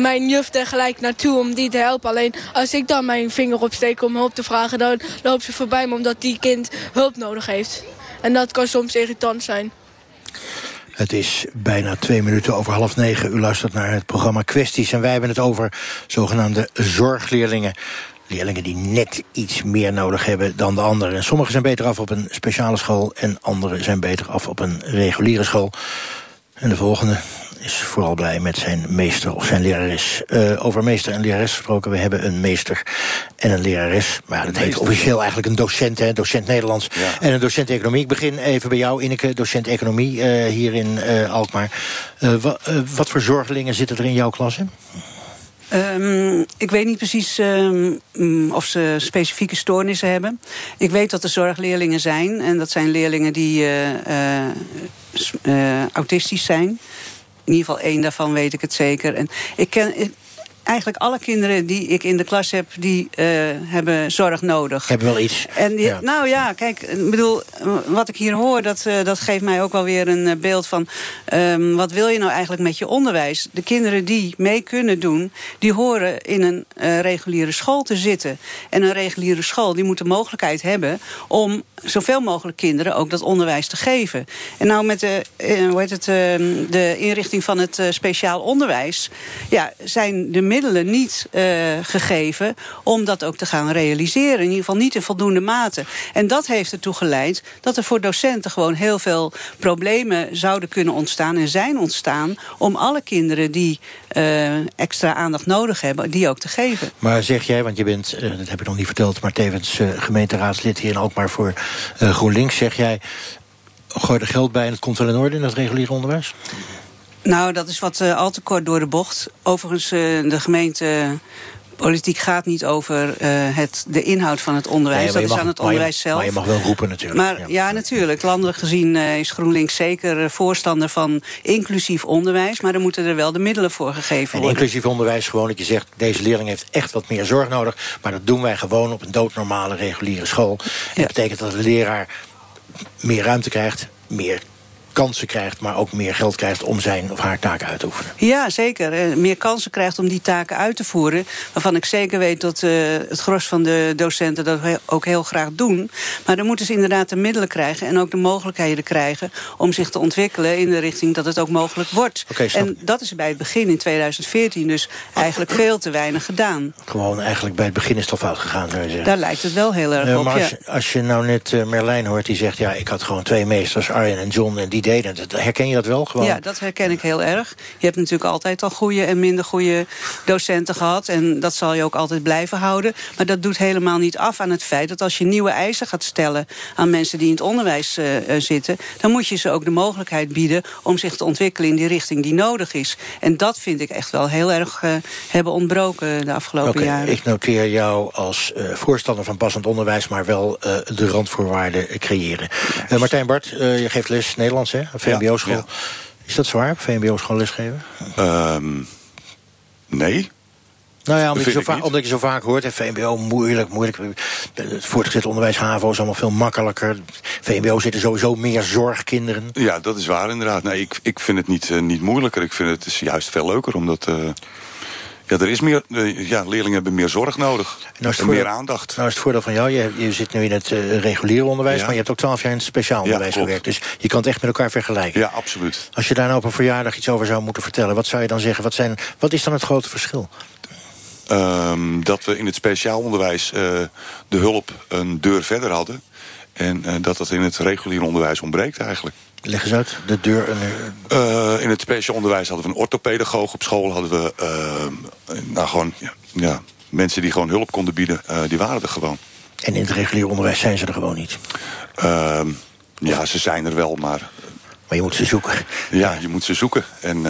mijn juf er gelijk naartoe om die te helpen. Alleen als ik dan mijn vinger opsteek om hulp te vragen... dan loopt ze voorbij me omdat die kind hulp nodig heeft. En dat kan soms irritant zijn. Het is bijna twee minuten over half negen. U luistert naar het programma Kwesties. En wij hebben het over zogenaamde zorgleerlingen. Leerlingen die net iets meer nodig hebben dan de anderen. En sommigen zijn beter af op een speciale school... en anderen zijn beter af op een reguliere school. En de volgende is vooral blij met zijn meester of zijn lerares. Uh, over meester en lerares gesproken, we hebben een meester en een lerares. Maar ja, dat heet officieel eigenlijk een docent, hè, docent Nederlands. Ja. En een docent economie. Ik begin even bij jou, Ineke, docent economie uh, hier in uh, Alkmaar. Wa, wat voor zorgelingen zitten er in jouw klas? Um, ik weet niet precies um, of ze specifieke stoornissen hebben. Ik weet dat er zorgleerlingen zijn. En dat zijn leerlingen die uh, uh, uh, autistisch zijn. In ieder geval één daarvan weet ik het zeker. En ik ken, eigenlijk alle kinderen die ik in de klas heb, die uh, hebben zorg nodig. Hebben wel iets. En ja. Nou ja, kijk, ik bedoel, wat ik hier hoor, dat, uh, dat geeft mij ook wel weer een beeld van... Um, wat wil je nou eigenlijk met je onderwijs? De kinderen die mee kunnen doen, die horen in een uh, reguliere school te zitten. En een reguliere school, die moet de mogelijkheid hebben... om zoveel mogelijk kinderen ook dat onderwijs te geven. En nou met de, hoe heet het, de inrichting van het speciaal onderwijs... ja, zijn de middelen niet uh, gegeven om dat ook te gaan realiseren. In ieder geval niet in voldoende mate. En dat heeft ertoe geleid dat er voor docenten gewoon heel veel problemen zouden kunnen ontstaan en zijn ontstaan om alle kinderen die uh, extra aandacht nodig hebben, die ook te geven. Maar zeg jij, want je bent, uh, dat heb ik nog niet verteld, maar tevens gemeenteraadslid hier in Alkmaar voor GroenLinks, zeg jij gooi er geld bij en het komt wel in orde in het reguliere onderwijs? Nou, dat is wat uh, al te kort door de bocht. Overigens, uh, de gemeente... Politiek gaat niet over uh, het, de inhoud van het onderwijs. Nee, dat is mag, aan het onderwijs zelf. Maar je mag wel roepen natuurlijk. Maar ja, ja natuurlijk. Landelijk gezien is GroenLinks zeker voorstander van inclusief onderwijs. Maar dan moeten er wel de middelen voor gegeven en worden. inclusief onderwijs gewoon dat je zegt... deze leerling heeft echt wat meer zorg nodig. Maar dat doen wij gewoon op een doodnormale reguliere school. En ja. dat betekent dat de leraar meer ruimte krijgt, meer kansen krijgt, maar ook meer geld krijgt om zijn of haar taken uit te oefenen. Ja, zeker. Meer kansen krijgt om die taken uit te voeren. Waarvan ik zeker weet dat uh, het gros van de docenten dat ook heel graag doen. Maar dan moeten ze inderdaad de middelen krijgen en ook de mogelijkheden krijgen om zich te ontwikkelen in de richting dat het ook mogelijk wordt. Okay, en dat is bij het begin in 2014 dus eigenlijk veel te weinig gedaan. Gewoon eigenlijk bij het begin is het al fout gegaan, zou je zeggen. Daar lijkt het wel heel erg uh, op, maar ja. als, je, als je nou net Merlijn hoort die zegt... ja, ik had gewoon twee meesters, Arjen en John, en die Herken je dat wel gewoon? Ja, dat herken ik heel erg. Je hebt natuurlijk altijd al goede en minder goede docenten gehad. En dat zal je ook altijd blijven houden. Maar dat doet helemaal niet af aan het feit dat als je nieuwe eisen gaat stellen... aan mensen die in het onderwijs uh, zitten... dan moet je ze ook de mogelijkheid bieden om zich te ontwikkelen... in die richting die nodig is. En dat vind ik echt wel heel erg uh, hebben ontbroken de afgelopen okay, jaren. Ik noteer jou als uh, voorstander van passend onderwijs... maar wel de randvoorwaarden creëren. Martijn Bart, je geeft les Nederlands, hè? VMBO-school. Ja. Is dat zwaar, VMBO-school lesgeven? Um, nee. Nou ja, omdat je, zo vaak, omdat je zo vaak hoort, hè, VMBO moeilijk, moeilijk. Het voortgezet onderwijs, HAVO is allemaal veel makkelijker. VMBO zitten sowieso meer zorgkinderen. Ja, dat is waar inderdaad. Nee, ik, ik vind het niet, uh, niet moeilijker. Ik vind het is juist veel leuker, omdat... Uh, ja, er is meer, uh, ja, leerlingen hebben meer zorg nodig. En, nou en meer aandacht. Nou is het voordeel van jou, je, je zit nu in het uh, reguliere onderwijs... Ja. maar je hebt ook twaalf jaar in het speciaal onderwijs ja, gewerkt. Dus je kan het echt met elkaar vergelijken. Ja, absoluut. Als je daar nou op een verjaardag iets over zou moeten vertellen... wat zou je dan zeggen? Wat, zijn, wat is dan het grote verschil? Um, dat we in het speciaal onderwijs uh, de hulp een deur verder hadden... en uh, dat dat in het reguliere onderwijs ontbreekt eigenlijk. Leg eens uit, de deur... Uh, in het speciaal onderwijs hadden we een orthopedagoog. Op school hadden we uh, nou, gewoon, ja, ja, mensen die gewoon hulp konden bieden. Die waren er gewoon. En in het reguliere onderwijs zijn ze er gewoon niet? Ehm, ja, ze zijn er wel, maar... Maar je moet ze zoeken. Ja, je moet ze zoeken. En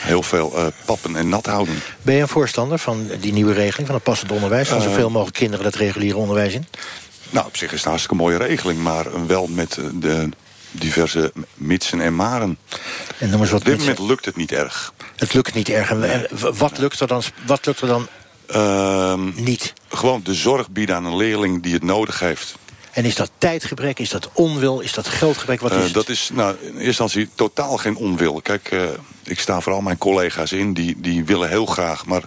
heel veel pappen en nat houden. Ben je een voorstander van die nieuwe regeling van het passend onderwijs? Van zoveel mogelijk kinderen het reguliere onderwijs in? Nou, op zich is het een hartstikke mooie regeling. Maar wel met de diverse mitsen en maren. En noem eens wat Op dit moment lukt het niet erg. Het lukt niet erg. En wat lukt er dan, wat lukt er dan uh, niet? Gewoon de zorg bieden aan een leerling die het nodig heeft. En is dat tijdgebrek, is dat onwil, is dat geldgebrek? Wat is uh, het? Dat is nou, in eerste instantie totaal geen onwil. Kijk, uh, ik sta vooral mijn collega's in, die, die willen heel graag. Maar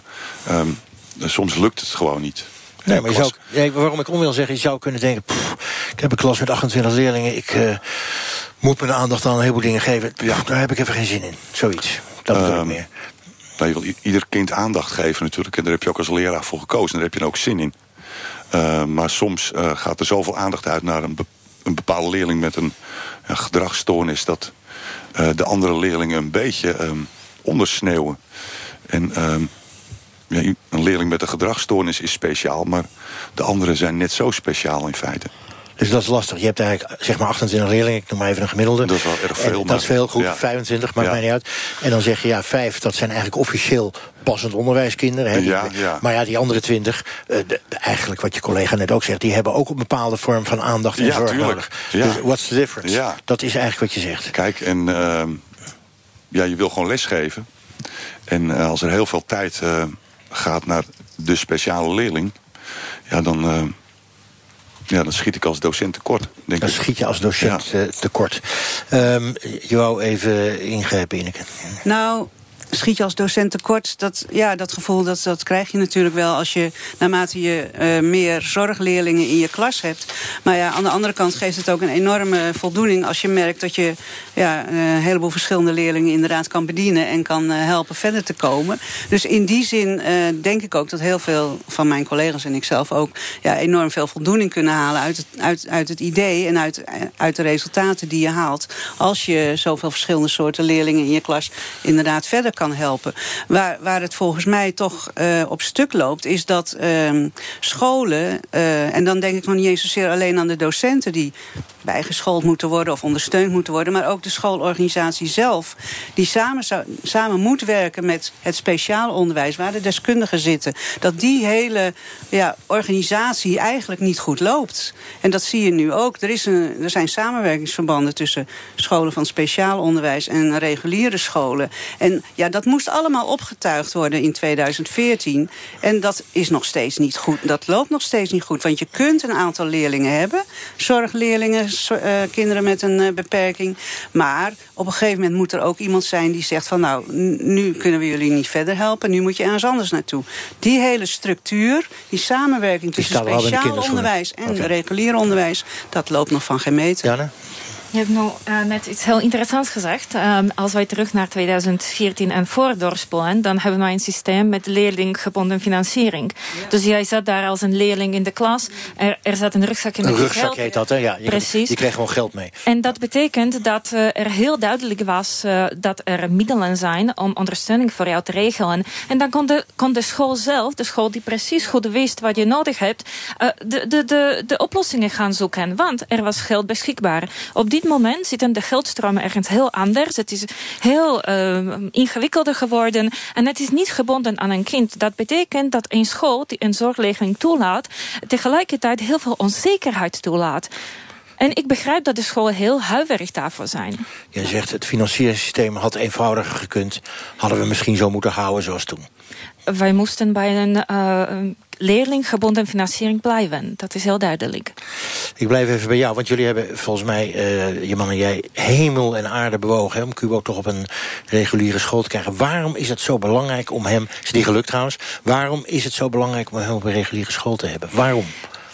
um, soms lukt het gewoon niet. Nee, maar je zou, nee, waarom ik onwil zeggen, je zou kunnen denken... Pff, ik heb een klas met 28 leerlingen, ik uh, moet mijn aandacht aan een heleboel dingen geven. Ja. Daar heb ik even geen zin in, zoiets. Dat bedoel um, ik meer. Nou, je wil ieder kind aandacht geven natuurlijk. En daar heb je ook als leraar voor gekozen. En daar heb je ook zin in. Uh, maar soms uh, gaat er zoveel aandacht uit naar een, be een bepaalde leerling... met een, een gedragsstoornis... dat uh, de andere leerlingen een beetje um, ondersneeuwen. En... Um, ja, een leerling met een gedragsstoornis is speciaal... maar de anderen zijn net zo speciaal in feite. Dus dat is lastig. Je hebt eigenlijk zeg maar 28 leerlingen, ik noem maar even een gemiddelde. Dat is wel erg veel. En dat is veel, goed, ja. 25, maakt ja. mij niet uit. En dan zeg je, ja, vijf, dat zijn eigenlijk officieel passend onderwijskinderen. Hè? Ja, ja. Maar ja, die andere twintig, uh, de, de, eigenlijk wat je collega net ook zegt... die hebben ook een bepaalde vorm van aandacht en ja, zorg tuurlijk. nodig. Ja. Dus what's the difference? Ja. Dat is eigenlijk wat je zegt. Kijk, en uh, ja, je wil gewoon lesgeven. En uh, als er heel veel tijd uh, gaat naar de speciale leerling... ja, dan... Uh, ja, dan schiet ik als docent tekort. Denk dan ik. schiet je als docent ja. uh, tekort. Um, je wou even ingrijpen, Ineke. Nou, schiet je als docent tekort. Dat, ja, dat gevoel dat, dat krijg je natuurlijk wel als je naarmate je uh, meer zorgleerlingen in je klas hebt. Maar ja, aan de andere kant geeft het ook een enorme voldoening als je merkt dat je ja, een heleboel verschillende leerlingen inderdaad kan bedienen en kan uh, helpen verder te komen. Dus in die zin denk ik ook dat heel veel van mijn collega's en ikzelf ook ja, enorm veel voldoening kunnen halen uit het, uit, uit het idee en uit, uit de resultaten die je haalt. Als je zoveel verschillende soorten leerlingen in je klas inderdaad verder kan helpen. Waar, waar het volgens mij toch uh, op stuk loopt, is dat uh, scholen, uh, en dan denk ik nog niet eens zozeer alleen aan de docenten die bijgeschoold moeten worden of ondersteund moeten worden, maar ook de schoolorganisatie zelf, die samen, samen moet werken met het speciaal onderwijs, waar de deskundigen zitten, dat die hele ja, organisatie eigenlijk niet goed loopt. En dat zie je nu ook. Er, is een, er zijn samenwerkingsverbanden tussen scholen van speciaal onderwijs en reguliere scholen. En ja, dat moest allemaal opgetuigd worden in 2014. En dat is nog steeds niet goed. Dat loopt nog steeds niet goed. Want je kunt een aantal leerlingen hebben, zorgleerlingen, uh, kinderen met een uh, beperking. Maar op een gegeven moment moet er ook iemand zijn die zegt van nou, nu kunnen we jullie niet verder helpen, nu moet je ergens anders naartoe. Die hele structuur, die samenwerking tussen speciaal onderwijs en okay. regulier onderwijs, dat loopt nog van geen meter. Janne? Je hebt nou uh, net iets heel interessants gezegd. Um, als wij terug naar 2014 en voor doorspoelen... dan hebben wij een systeem met leerlinggebonden financiering. Ja. Dus jij zat daar als een leerling in de klas. Er, er zat een rugzakje met Een rugzak geld. heet dat, hè? Ja, je, Precies. Je kreeg gewoon geld mee. En dat betekent dat uh, er heel duidelijk was... Uh, dat er middelen zijn om ondersteuning voor jou te regelen. En dan kon de, kon de school zelf, de school die precies goed wist wat je nodig hebt... De, de, de, de oplossingen gaan zoeken. Want er was geld beschikbaar. Op dit moment zitten de geldstromen ergens heel anders. Het is heel uh, ingewikkelder geworden. En het is niet gebonden aan een kind. Dat betekent dat een school die een zorglegeling toelaat... tegelijkertijd heel veel onzekerheid toelaat. En ik begrijp dat de scholen heel huiverig daarvoor zijn. Je zegt het financieringssysteem had eenvoudiger gekund. Hadden we misschien zo moeten houden zoals toen. Wij moesten bij een uh, leerlinggebonden financiering blijven. Dat is heel duidelijk. Ik blijf even bij jou, want jullie hebben volgens mij, uh, je man en jij, hemel en aarde bewogen... Om Cubo toch op een reguliere school te krijgen. Waarom is het zo belangrijk om hem, is niet gelukt trouwens... waarom is het zo belangrijk om hem op een reguliere school te hebben? Waarom?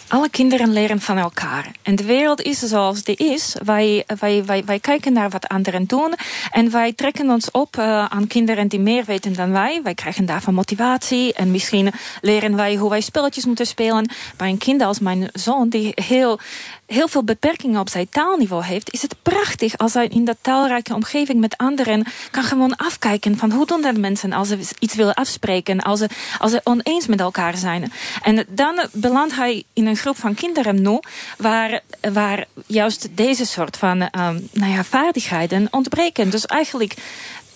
Alle kinderen leren van elkaar. En de wereld is zoals die is. Wij, wij, wij, wij kijken naar wat anderen doen. En wij trekken ons op uh, aan kinderen die meer weten dan wij. Wij krijgen daarvan motivatie. En misschien leren wij hoe wij spelletjes moeten spelen. Bij een kind als mijn zoon, die heel, heel veel beperkingen op zijn taalniveau heeft... is het prachtig als hij in dat taalrijke omgeving met anderen... kan gewoon afkijken van hoe doen dat mensen als ze iets willen afspreken... als ze, als ze oneens met elkaar zijn. En dan belandt hij in een groep van kinderen nu... waar, waar juist deze soort van um, nou ja, vaardigheden ontbreken. Dus eigenlijk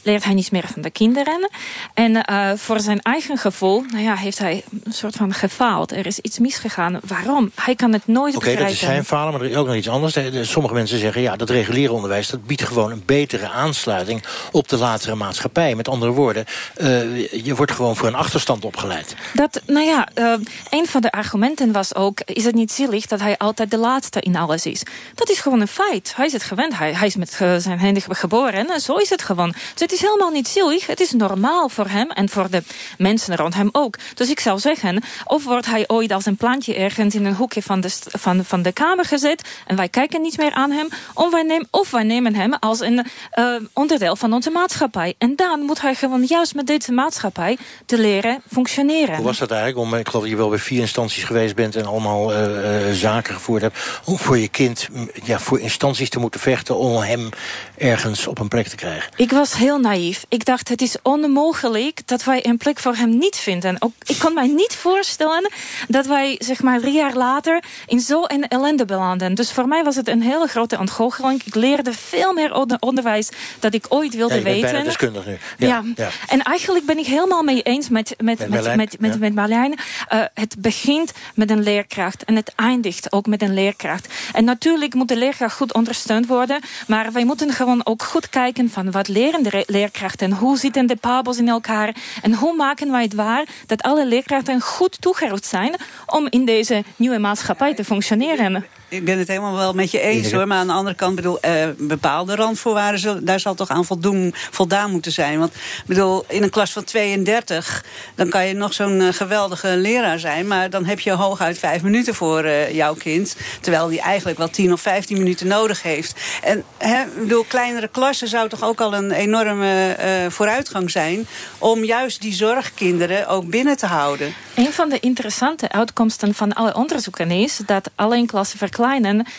leert hij niet meer van de kinderen. En uh, voor zijn eigen gevoel nou ja, heeft hij een soort van gefaald. Er is iets misgegaan. Waarom? Hij kan het nooit Oké, begrijpen. dat is zijn falen, maar er is ook nog iets anders. Sommige mensen zeggen, ja, dat reguliere onderwijs... dat biedt gewoon een betere aansluiting op de latere maatschappij. Met andere woorden, uh, je wordt gewoon voor een achterstand opgeleid. Dat, nou ja, uh, een van de argumenten was ook... is het niet zielig dat hij altijd de laatste in alles is? Dat is gewoon een feit. Hij is het gewend. Hij, hij is met zijn handen geboren. En zo is het gewoon. Dus het is helemaal niet zielig. Het is normaal voor hem en voor de mensen rond hem ook. Dus ik zou zeggen, of wordt hij ooit als een plantje ergens in een hoekje van de, van, van de kamer gezet en wij kijken niet meer aan hem, of wij nemen, of wij nemen hem als een uh, onderdeel van onze maatschappij. En dan moet hij gewoon juist met deze maatschappij te leren functioneren. Hoe was dat eigenlijk? Om, ik geloof dat je wel bij vier instanties geweest bent en allemaal uh, uh, zaken gevoerd hebt. Om voor je kind ja, voor instanties te moeten vechten om hem ergens op een plek te krijgen. Ik was heel naïef. Ik dacht, het is onmogelijk dat wij een plek voor hem niet vinden. Ook, ik kon mij niet voorstellen dat wij zeg maar drie jaar later in zo'n ellende belanden. Dus voor mij was het een hele grote ontgoocheling. Ik leerde veel meer onder onderwijs dat ik ooit wilde ja, weten. Bijna deskundig nu. Ja. Ja. ja. En eigenlijk ben ik helemaal mee eens met, met, met, met, met, met, met Marlijn. Uh, het begint met een leerkracht en het eindigt ook met een leerkracht. En natuurlijk moet de leerkracht goed ondersteund worden. Maar wij moeten gewoon ook goed kijken van wat leren de leerkrachten. Hoe zitten de pabels in elkaar? En hoe maken wij het waar dat alle leerkrachten goed toegerust zijn om in deze nieuwe maatschappij te functioneren? Ik ben het helemaal wel met je eens hoor. Maar aan de andere kant, bedoel, eh, bepaalde randvoorwaarden, daar zal toch aan voldoen, voldaan moeten zijn. Want ik bedoel, in een klas van 32, dan kan je nog zo'n eh, geweldige leraar zijn. Maar dan heb je hooguit vijf minuten voor eh, jouw kind. Terwijl die eigenlijk wel 10 of 15 minuten nodig heeft. En hè, ik bedoel, kleinere klassen zou toch ook al een enorme eh, vooruitgang zijn. Om juist die zorgkinderen ook binnen te houden. Een van de interessante uitkomsten van alle onderzoeken is dat alleen klassen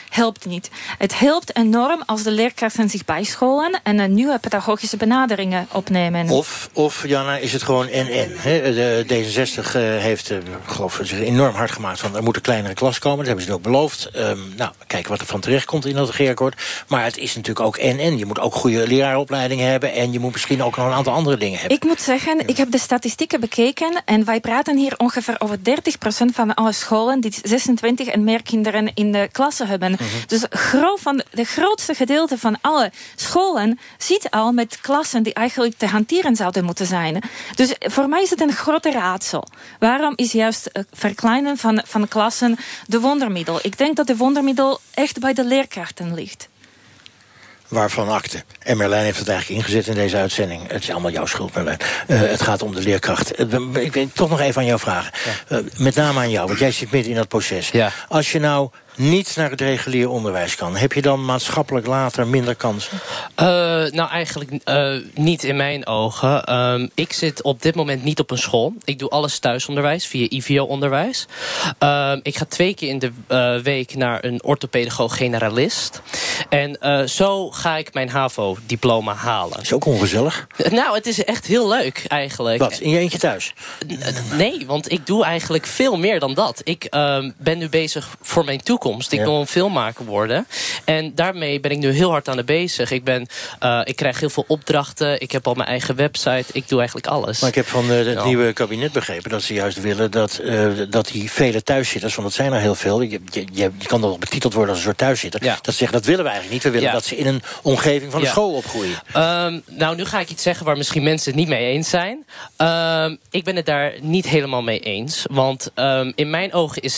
helpt niet. Het helpt enorm als de leerkrachten zich bijscholen en een nieuwe pedagogische benaderingen opnemen. Of, of Jana, is het gewoon en-en. hè? De D66 eh, heeft eh, geloof ik, zich enorm hard gemaakt van er moet een kleinere klas komen. Dat hebben ze ook beloofd. Ehm, nou, kijken wat er van terecht komt in dat regeerakkoord. Maar het is natuurlijk ook en-en. Je moet ook goede leraaropleidingen hebben en je moet misschien ook nog een aantal andere dingen hebben. Ik moet zeggen, ik heb de statistieken bekeken en wij praten hier ongeveer over 30% van alle scholen die 26 en meer kinderen in de klasse hebben. Dus gro van de, de grootste gedeelte van alle scholen zit al met klassen die eigenlijk te hanteren zouden moeten zijn. Dus voor mij is het een grote raadsel. Waarom is juist het verkleinen van, van klassen de wondermiddel? Ik denk dat de wondermiddel echt bij de leerkrachten ligt. Waarvan akte. En Merlijn heeft het eigenlijk ingezet in deze uitzending. Het is allemaal jouw schuld, Merlijn. Eh, het gaat om de leerkracht. Eh, ik wil toch nog even aan jou vragen. Eh, met name aan jou, want jij zit midden in dat proces. Als je nou niet naar het regulier onderwijs kan... heb je dan maatschappelijk later minder kansen? Eh, nou, eigenlijk eh, niet in mijn ogen. Ehm, ik zit op dit moment niet op een school. Ik doe alles thuisonderwijs via IVO-onderwijs. Ehm, ik ga twee keer in de eh, week naar een orthopedagoog generalist. En zo ga ik mijn HAVO-diploma halen. Is ook ongezellig? Nou, het is echt heel leuk eigenlijk. Wat, in je eentje thuis? Nee, want ik doe eigenlijk veel meer dan dat. Ik ehm, ben nu bezig voor mijn toekomst. Ik Ja. wil een filmmaker worden. En daarmee ben ik nu heel hard aan de bezig. Ik, ben, eh, ik krijg heel veel opdrachten. Ik heb al mijn eigen website. Ik doe eigenlijk alles. Maar ik heb van eh, het Ja. nieuwe kabinet begrepen dat ze juist willen dat, eh, dat die vele thuiszitters, want dat zijn er heel veel, je, je, je kan dan betiteld worden als een soort thuiszitter, dat zeggen dat willen we eigenlijk niet. We willen dat ze in een omgeving van de school opgroeien. Ehm, nou, nu ga ik iets zeggen waar misschien mensen het niet mee eens zijn. Ehm, ik ben het daar niet helemaal mee eens. Want ehm, in mijn ogen is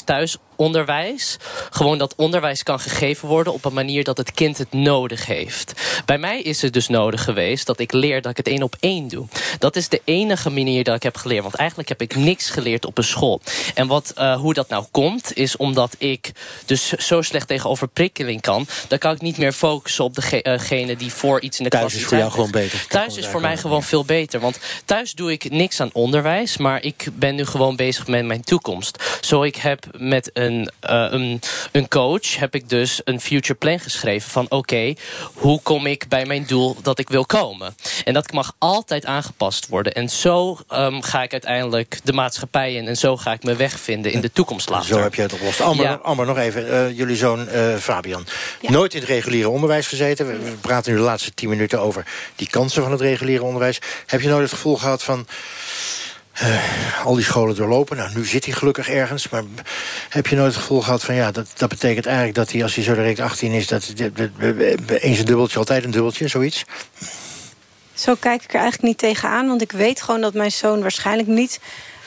thuisonderwijs gewoon dat onderwijs kan gegeven worden op een manier dat het kind het nodig heeft. Bij mij is het dus nodig geweest dat ik leer dat ik het één op één doe. Dat is de enige manier dat ik heb geleerd. Want eigenlijk heb ik niks geleerd op een school. En wat, eh, hoe dat nou komt, is omdat ik dus zo slecht tegen overprikkeling kan. Dan kan ik niet meer focussen op degene die voor iets in de Thuis klas is iets voor jou gewoon beter. Thuis is voor mij gewoon veel beter. Want thuis doe ik niks aan onderwijs. Maar ik ben nu gewoon bezig met mijn toekomst. Zo ik heb met een, eh, een, een coach... heb ik dus een future plan geschreven van... oké, hoe kom ik bij mijn doel dat ik wil komen? En dat mag altijd aangepast worden. En zo ehm, ga ik uiteindelijk de maatschappij in... en zo ga ik me weg vinden in de toekomst later. Zo heb je het opgelost. Amber, Ja. Amber nog even. eh, jullie zoon eh, Fabian. Nooit in het reguliere onderwijs gezeten. We, we praten nu de laatste tien minuten over die kansen van het reguliere onderwijs. Heb je nooit het gevoel gehad van... eh, al die scholen doorlopen. Nou, nu zit hij gelukkig ergens. Maar heb je nooit het gevoel gehad van... ja, dat, dat betekent eigenlijk dat hij, als hij zo direct 18 is... dat eens een dubbeltje, altijd een dubbeltje, zoiets? Zo kijk ik er eigenlijk niet tegenaan. Want ik weet gewoon dat mijn zoon waarschijnlijk niet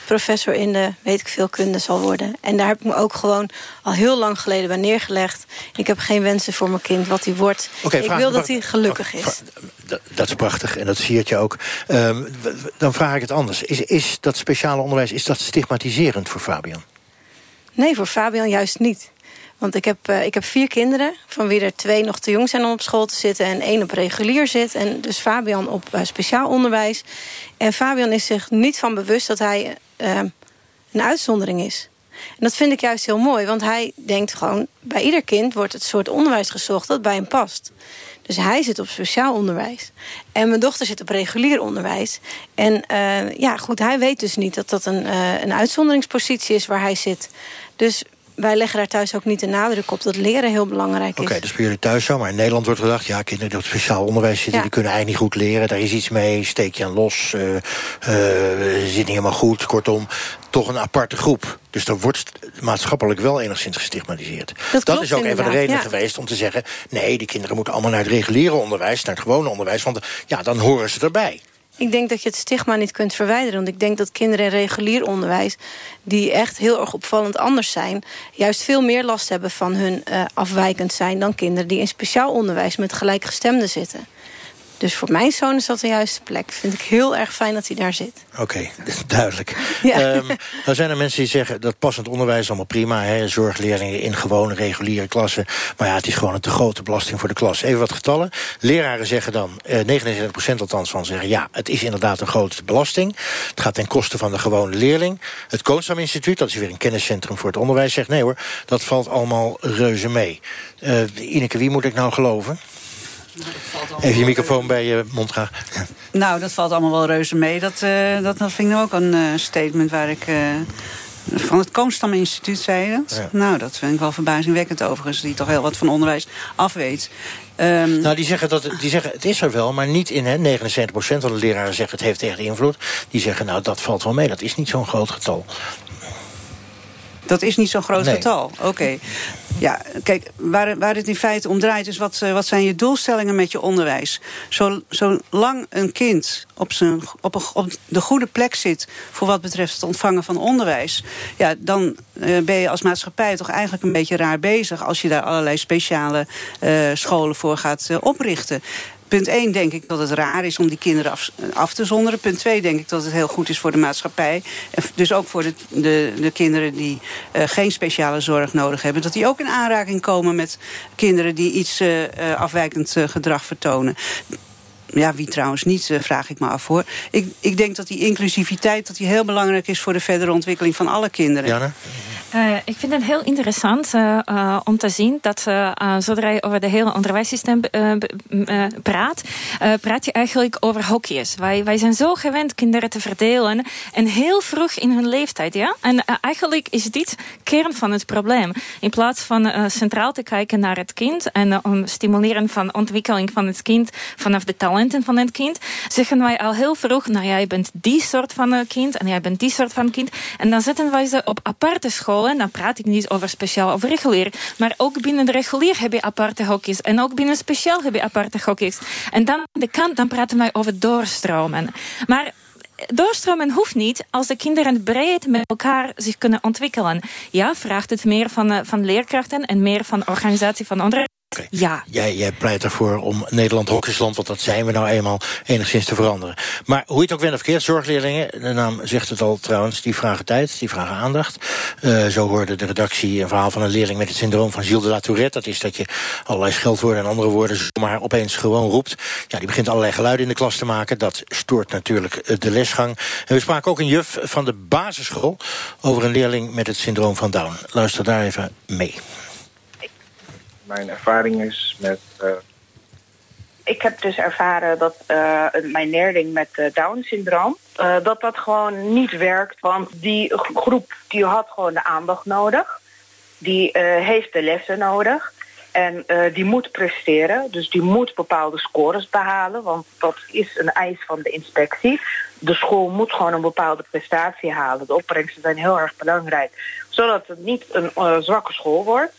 professor in de weet ik veel kunde zal worden. En daar heb ik me ook gewoon al heel lang geleden bij neergelegd. Ik heb geen wensen voor mijn kind wat hij wordt. Ik vraag- wil dat hij gelukkig is. Dat, dat is prachtig en dat siert je ook. Ehm, dan vraag ik het anders. Is, is dat speciale onderwijs is dat stigmatiserend voor Fabian? Nee, voor Fabian juist niet. Want ik heb, eh, ik heb vier kinderen, van wie er twee nog te jong zijn om op school te zitten... en één op regulier zit. En dus Fabian op eh, speciaal onderwijs. En Fabian is zich niet van bewust dat hij eh, een uitzondering is. En dat vind ik juist heel mooi, want hij denkt gewoon... bij ieder kind wordt het soort onderwijs gezocht dat bij hem past. Dus hij zit op speciaal onderwijs. En mijn dochter zit op regulier onderwijs. En ja, goed, hij weet dus niet dat dat een, een uitzonderingspositie is waar hij zit. Dus wij leggen daar thuis ook niet de nadruk op dat leren heel belangrijk is. Oké, dat is bij jullie thuis zo. Maar in Nederland wordt gedacht... ja, kinderen die op speciaal onderwijs zitten... Ja. die kunnen eigenlijk niet goed leren. Daar is iets mee, steek je aan los. eh, zit niet helemaal goed. Kortom, toch een aparte groep. Dus dan wordt maatschappelijk wel enigszins gestigmatiseerd. Dat is ook een van de redenen ja. geweest om te zeggen... nee, die kinderen moeten allemaal naar het reguliere onderwijs... naar het gewone onderwijs, want ja, dan horen ze erbij. Ik denk dat je het stigma niet kunt verwijderen. Want ik denk dat kinderen in regulier onderwijs... die echt heel erg opvallend anders zijn... juist veel meer last hebben van hun uh, afwijkend zijn... dan kinderen die in speciaal onderwijs met gelijkgestemden zitten. Dus voor mijn zoon is dat de juiste plek. Vind ik heel erg fijn dat hij daar zit. Oké, okay, duidelijk. Ja. Um, dan zijn er mensen die zeggen dat passend onderwijs is allemaal prima. Hè, zorgleerlingen in gewone reguliere klassen. Maar ja, het is gewoon een te grote belasting voor de klas. Even wat getallen. Leraren zeggen dan, eh, 79% althans van zeggen... ja, het is inderdaad een grote belasting. Het gaat ten koste van de gewone leerling. Het Koonstam Instituut, dat is weer een kenniscentrum voor het onderwijs... zegt nee hoor, dat valt allemaal reuze mee. Uh, Ineke, wie moet ik nou geloven? Even je microfoon bij je mond gaan. Nou, dat valt allemaal wel reuze mee. Dat, uh, dat, dat vind ik nou ook een uh, statement waar ik... Uh, van het Koonstam Instituut zei dat. Ja. Nou, dat vind ik wel verbazingwekkend overigens. Die toch heel wat van onderwijs afweet. Um, nou, die zeggen, dat, die zeggen het is er wel, maar niet in. Hè, 79% van de leraren zeggen het heeft echt invloed. Die zeggen nou, dat valt wel mee. Dat is niet zo'n groot getal. Dat is niet zo'n groot nee. getal. Oké. Okay. Ja, kijk, waar, waar het in feite om draait is... wat, wat zijn je doelstellingen met je onderwijs? Zolang een kind op, zijn, op, een, op de goede plek zit... voor wat betreft het ontvangen van onderwijs... Ja, dan uh, ben je als maatschappij toch eigenlijk een beetje raar bezig... als je daar allerlei speciale uh, scholen voor gaat uh, oprichten. Punt 1 denk ik dat het raar is om die kinderen af, te zonderen. Punt 2 denk ik dat het heel goed is voor de maatschappij. En dus ook voor de, de, de kinderen die uh, geen speciale zorg nodig hebben. Dat die ook in aanraking komen met kinderen die iets uh, afwijkend uh, gedrag vertonen. Ja, wie trouwens niet, vraag ik me af hoor. Ik, ik denk dat die inclusiviteit dat die heel belangrijk is... voor de verdere ontwikkeling van alle kinderen. Janne? Uh, ik vind het heel interessant uh, uh, om te zien dat zodra je over de hele onderwijssysteem praat, praat je eigenlijk over hokjes. Wij, wij zijn zo gewend kinderen te verdelen en heel vroeg in hun leeftijd. Ja? En eigenlijk is dit kern van het probleem. In plaats van centraal te kijken naar het kind en om stimuleren van ontwikkeling van het kind vanaf de van het kind, zeggen wij al heel vroeg, nou jij bent die soort van kind en jij bent die soort van kind. En dan zetten wij ze op aparte school dan praat ik niet over speciaal of regulier. Maar ook binnen de regulier heb je aparte hokjes. En ook binnen speciaal heb je aparte hokjes. En dan de kant, dan praten wij over doorstromen. Maar doorstromen hoeft niet als de kinderen breed met elkaar zich kunnen ontwikkelen. Ja, vraagt het meer van, van leerkrachten en meer van organisatie van onderwijs. Okay. Ja. Jij, jij pleit ervoor om Nederland hokjesland, want dat zijn we nou eenmaal, enigszins te veranderen. Maar hoe je het ook bent of verkeerd, zorgleerlingen, de naam zegt het al trouwens, die vragen tijd, die vragen aandacht. Uh, zo hoorde de redactie een verhaal van een leerling met het syndroom van Gilles de la Tourette. Dat is dat je allerlei scheldwoorden en andere woorden zomaar opeens gewoon roept. Ja, die begint allerlei geluiden in de klas te maken. Dat stoort natuurlijk de lesgang. En we spraken ook een juf van de basisschool over een leerling met het syndroom van Down. Luister daar even mee mijn ervaring is met. Uh... Ik heb dus ervaren dat uh, mijn leerling met uh, Down-syndroom... dat dat gewoon niet werkt. Want die groep die had gewoon de aandacht nodig. Die heeft de lessen nodig. En die moet presteren. Dus die moet bepaalde scores behalen. Want dat is een eis van de inspectie. De school moet gewoon een bepaalde prestatie halen. De opbrengsten zijn heel erg belangrijk. Zodat het niet een zwakke school wordt...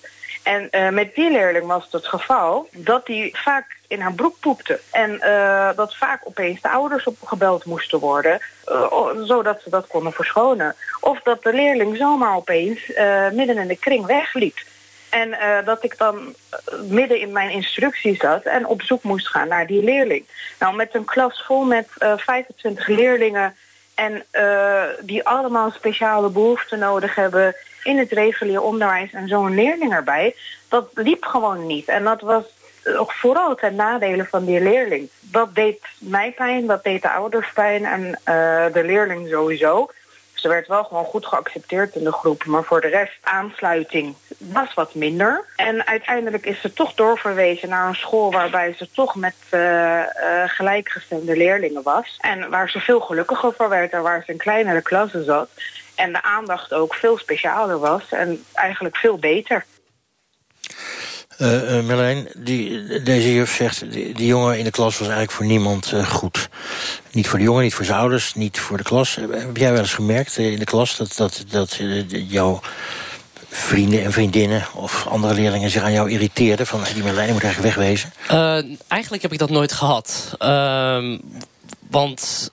En uh, met die leerling was het het geval dat hij vaak in haar broek poepte. En uh, dat vaak opeens de ouders opgebeld moesten worden, uh, zodat ze dat konden verschonen. Of dat de leerling zomaar opeens midden in de kring wegliep. En dat ik dan midden in mijn instructie zat en op zoek moest gaan naar die leerling. Nou, met een klas vol met 25 leerlingen en die allemaal speciale behoeften nodig hebben in het regulier onderwijs en zo'n leerling erbij. Dat liep gewoon niet. En dat was vooral ten nadele van die leerling. Dat deed mij pijn, dat deed de ouders pijn en uh, de leerling sowieso. Ze werd wel gewoon goed geaccepteerd in de groep. Maar voor de rest, aansluiting was wat minder. En uiteindelijk is ze toch doorverwezen naar een school... waarbij ze toch met uh, uh, gelijkgestemde leerlingen was. En waar ze veel gelukkiger voor werd en waar ze in kleinere klassen zat. En de aandacht ook veel specialer was en eigenlijk veel beter. Uh, uh, Marlijn, die, deze juf zegt... Die, die, jongen in de klas was eigenlijk voor niemand uh, goed. Niet voor de jongen, niet voor zijn ouders, niet voor de klas. Heb jij wel eens gemerkt in de klas dat, dat, dat jouw vrienden en vriendinnen of andere leerlingen zich aan jou irriteerden? Van die Marlijn moet eigenlijk wegwezen? eigenlijk heb ik dat nooit gehad. Ehm, want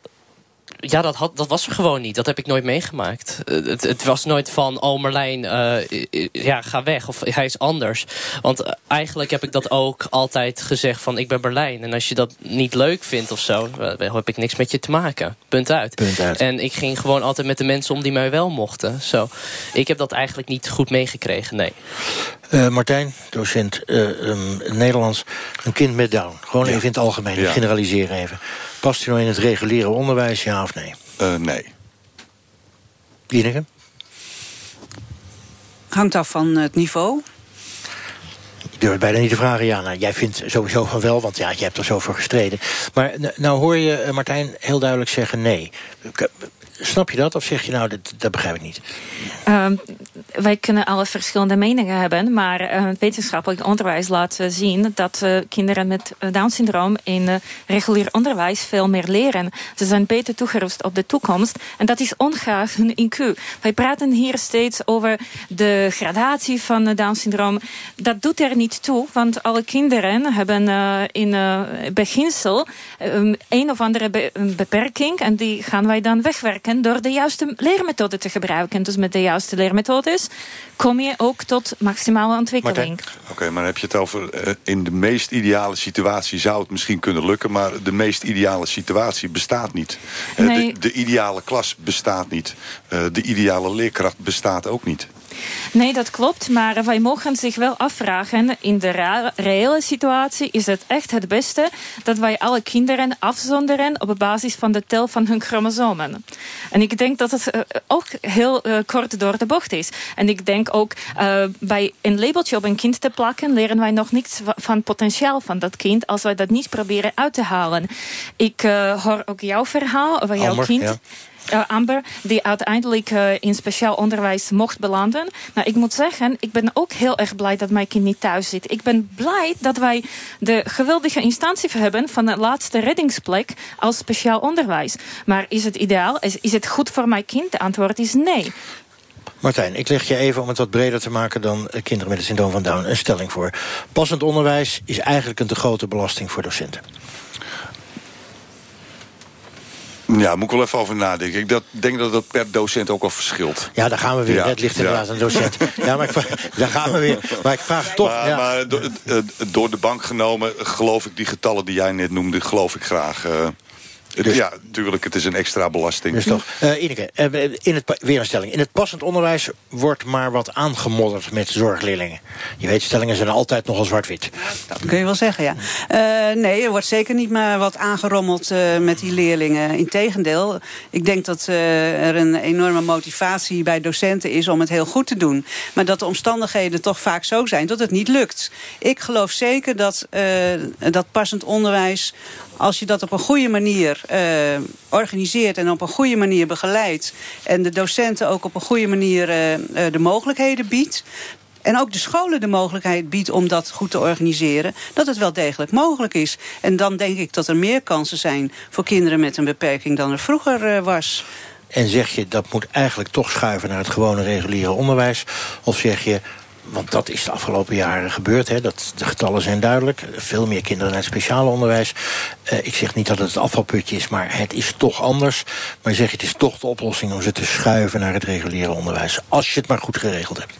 ja, dat, had, dat was er gewoon niet. Dat heb ik nooit meegemaakt. Eh, het, het was nooit van, oh Marlijn, eh, ja, ga weg. Of hij is anders. Want eh, eigenlijk heb ik dat ook altijd gezegd van, ik ben Berlijn. En als je dat niet leuk vindt of zo, dan heb ik niks met je te maken. Punt uit. Punt uit. En ik ging gewoon altijd met de mensen om die mij wel mochten. Zo. Ik heb dat eigenlijk niet goed meegekregen, nee. Uh, Martijn, docent uh, um, Nederlands. Een kind met Down. Gewoon even in het algemeen. Ja. Generaliseren even. Past hij nou in het reguliere onderwijs, ja of nee? Uh, nee. Dieneke? Hangt af van het niveau. Ik durf het bijna niet te vragen, ja. Nou, jij vindt sowieso van wel, want ja, je hebt er zo voor gestreden. Maar nou hoor je Martijn heel duidelijk zeggen nee. Snap je dat? Of zeg je nou, dat, dat begrijp ik niet? Uh, wij kunnen alle verschillende meningen hebben. Maar uh, wetenschappelijk onderwijs laat zien... dat uh, kinderen met Down-syndroom in regulier onderwijs veel meer leren. Ze zijn beter toegerust op de toekomst. En dat is ongeacht hun IQ. Wij praten hier steeds over de gradatie van Down-syndroom. Dat doet er niet toe, want alle kinderen hebben in beginsel... Um, een of andere be beperking en die gaan wij dan wegwerken door de juiste leermethode te gebruiken. Dus met de juiste leermethodes kom je ook tot maximale ontwikkeling. Oké, okay, maar heb je het over... Uh, in de meest ideale situatie zou het misschien kunnen lukken... maar de meest ideale situatie bestaat niet. Uh, nee. de, de, ideale klas bestaat niet. Uh, de ideale leerkracht bestaat ook niet. Nee, dat klopt. Maar wij mogen zich wel afvragen... in de reële situatie is het echt het beste... dat wij alle kinderen afzonderen... op basis van de tel van hun chromosomen. En ik denk dat het uh, ook heel uh, kort door de bocht is. En ik denk ook uh, bij een labeltje op een kind te plakken... leren wij nog niets van het potentiaal van dat kind... als wij dat niet proberen uit te halen. Ik hoor ook jouw verhaal over jouw kind... Ja. Uh, Amber, die uiteindelijk uh, in speciaal onderwijs mocht belanden. Nou, ik moet zeggen, ik ben ook heel erg blij dat mijn kind niet thuis zit. Ik ben blij dat wij de geweldige instantie hebben van de laatste reddingsplek als speciaal onderwijs. Maar is het ideaal? Is, is het goed voor mijn kind? De antwoord is nee. Martijn, ik leg je even om het wat breder te maken dan kinderen met het syndroom van Down een stelling voor. Passend onderwijs is eigenlijk een te grote belasting voor docenten. Ja, moet ik wel even over nadenken. Ik dat, denk dat dat per docent ook al verschilt. Ja, daar gaan we weer. Ja, Het ligt inderdaad ja. een docent. Ja, maar ik, daar gaan we weer. Maar ik vraag toch... Maar, ja. maar door, uh, door de bank genomen geloof ik die getallen die jij net noemde... geloof ik graag... Uh, Dus- ja, natuurlijk, het is een extra belasting. Dus toch, uh, Ineke, uh, in het, weer een stelling. In het passend onderwijs wordt maar wat aangemodderd met zorgleerlingen. Je weet, stellingen zijn altijd nogal zwart-wit. Dat kun je wel zeggen, ja. Uh, nee, er wordt zeker niet maar wat aangerommeld uh, met die leerlingen. Integendeel, ik denk dat uh, er een enorme motivatie bij docenten is om het heel goed te doen. Maar dat de omstandigheden toch vaak zo zijn dat het niet lukt. Ik geloof zeker dat dat passend onderwijs als je dat op een goede manier uh, organiseert en op een goede manier begeleidt... en de docenten ook op een goede manier uh, uh, de mogelijkheden biedt... en ook de scholen de mogelijkheid biedt om dat goed te organiseren... dat het wel degelijk mogelijk is. En dan denk ik dat er meer kansen zijn voor kinderen met een beperking... dan er vroeger was. En zeg je, dat moet eigenlijk toch schuiven naar het gewone reguliere onderwijs? Of zeg je, want dat is de afgelopen jaren gebeurd. Hè. Dat, de getallen zijn duidelijk. Veel meer kinderen naar het speciale onderwijs. Uh, ik zeg niet dat het het afvalputje is, maar het is toch anders. Maar zeg je, het is toch de oplossing om ze te schuiven naar het reguliere onderwijs. Als je het maar goed geregeld hebt.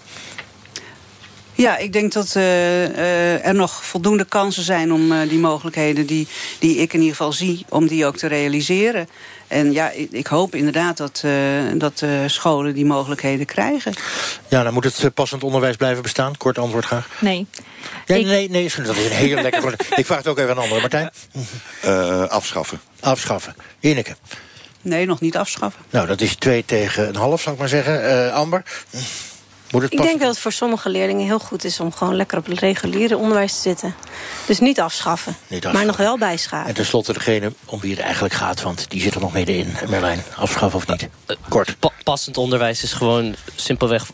Ja, ik denk dat uh, uh, er nog voldoende kansen zijn om uh, die mogelijkheden die, die ik in ieder geval zie, om die ook te realiseren. En ja, ik, ik hoop inderdaad dat, dat scholen die mogelijkheden krijgen. Ja, dan moet het passend onderwijs blijven bestaan. Kort antwoord graag. Nee. Ja, ik... Nee, nee, dat is een heel lekker woord. Ik vraag het ook even aan anderen. Martijn? afschaffen. Afschaffen. Ineke? Nee, nog niet afschaffen. Nou, dat is twee tegen een half, zou ik maar zeggen. Amber? Moet het ik denk dat het voor sommige leerlingen heel goed is om gewoon lekker op het reguliere onderwijs te zitten. Dus niet afschaffen, niet afschaffen. maar nog wel bijschaven. En tenslotte degene om wie het eigenlijk gaat, want die zit er nog middenin. Merlijn, afschaffen of niet? Kort. Pa passend onderwijs is gewoon simpelweg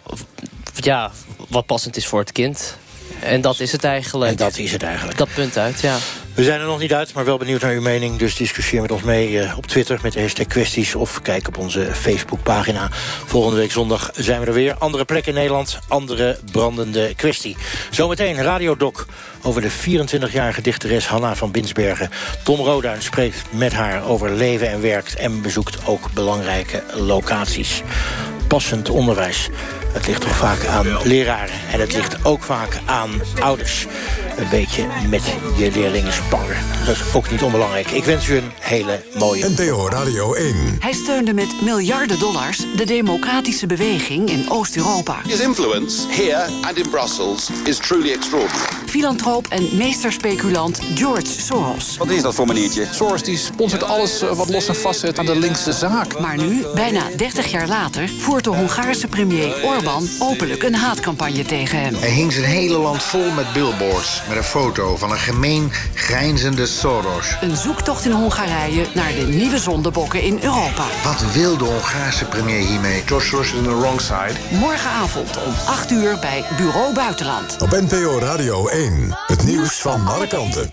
ja, wat passend is voor het kind. En dat is het eigenlijk. En dat is het eigenlijk. Dat punt uit, ja. We zijn er nog niet uit, maar wel benieuwd naar uw mening. Dus discussieer met ons mee uh, op Twitter met de hashtag kwesties... of kijk op onze Facebookpagina. Volgende week zondag zijn we er weer. Andere plek in Nederland, andere brandende kwestie. Zometeen Radiodoc over de 24-jarige dichteres Hanna van Binsbergen. Tom Roduin spreekt met haar over leven en werkt... en bezoekt ook belangrijke locaties. Passend onderwijs. Het ligt toch vaak aan leraren. En het ligt ook vaak aan ouders. Een beetje met je leerlingen sparren. Dat is ook niet onbelangrijk. Ik wens u een hele mooie... NPO Radio 1. Hij steunde met miljarden dollars de democratische beweging in Oost-Europa. His influence here and in Brussels is truly extraordinary. Filantroop en meesterspeculant George Soros. Wat is dat voor maniertje? Soros die sponsort alles wat los en vast zit aan de linkse zaak. Maar nu, bijna 30 jaar later, voert de Hongaarse premier Orbán openlijk een haatcampagne tegen hem. Hij hing zijn hele land vol met billboards met een foto van een gemeen, grijnzende Soros. Een zoektocht in Hongarije naar de nieuwe zondebokken in Europa. Wat wil de Hongaarse premier hiermee? Soros is on the wrong side. Morgenavond om 8 uur bij Bureau Buitenland. Op NPO Radio 1. Het nieuws van alle kanten.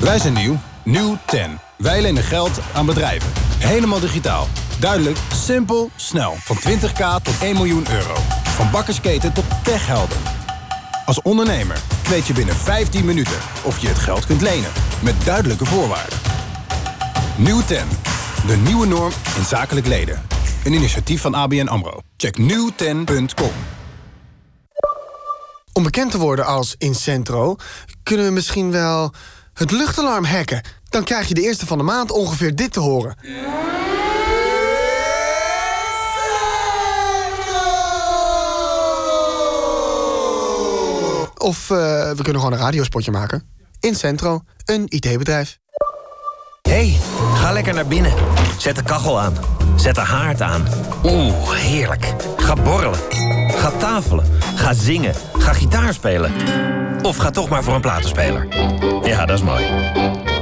Wij zijn nieuw. Nieuw 10. Wij lenen geld aan bedrijven. Helemaal digitaal. Duidelijk, simpel, snel. Van 20k tot 1 miljoen euro. Van bakkersketen tot techhelden. Als ondernemer weet je binnen 15 minuten of je het geld kunt lenen. Met duidelijke voorwaarden. Nieuw 10. De nieuwe norm in zakelijk leden. Een initiatief van ABN AMRO. Check nieuwten.com. Om bekend te worden als Incentro... kunnen we misschien wel het luchtalarm hacken. Dan krijg je de eerste van de maand ongeveer dit te horen. Of uh, we kunnen gewoon een radiospotje maken. Incentro, een IT-bedrijf. hey, ga lekker naar binnen. Zet de kachel aan. Zet de haard aan. Oeh, heerlijk. Ga borrelen. Ga tafelen. Ga zingen. Ga gitaar spelen. Of ga toch maar voor een platenspeler. Ja, dat is mooi.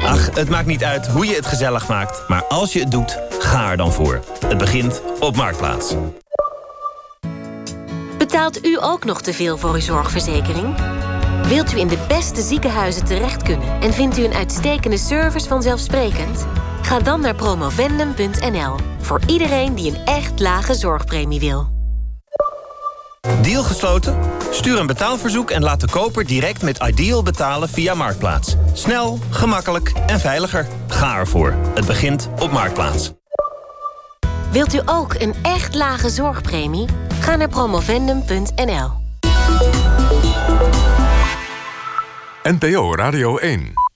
Ach, het maakt niet uit hoe je het gezellig maakt. Maar als je het doet, ga er dan voor. Het begint op Marktplaats. Betaalt u ook nog te veel voor uw zorgverzekering? Wilt u in de beste ziekenhuizen terecht kunnen... en vindt u een uitstekende service vanzelfsprekend? Ga dan naar promovendum.nl. Voor iedereen die een echt lage zorgpremie wil. Deal gesloten? Stuur een betaalverzoek en laat de koper direct met Ideal betalen via Marktplaats. Snel, gemakkelijk en veiliger. Ga ervoor. Het begint op Marktplaats. Wilt u ook een echt lage zorgpremie? Ga naar promovendum.nl. NPO Radio 1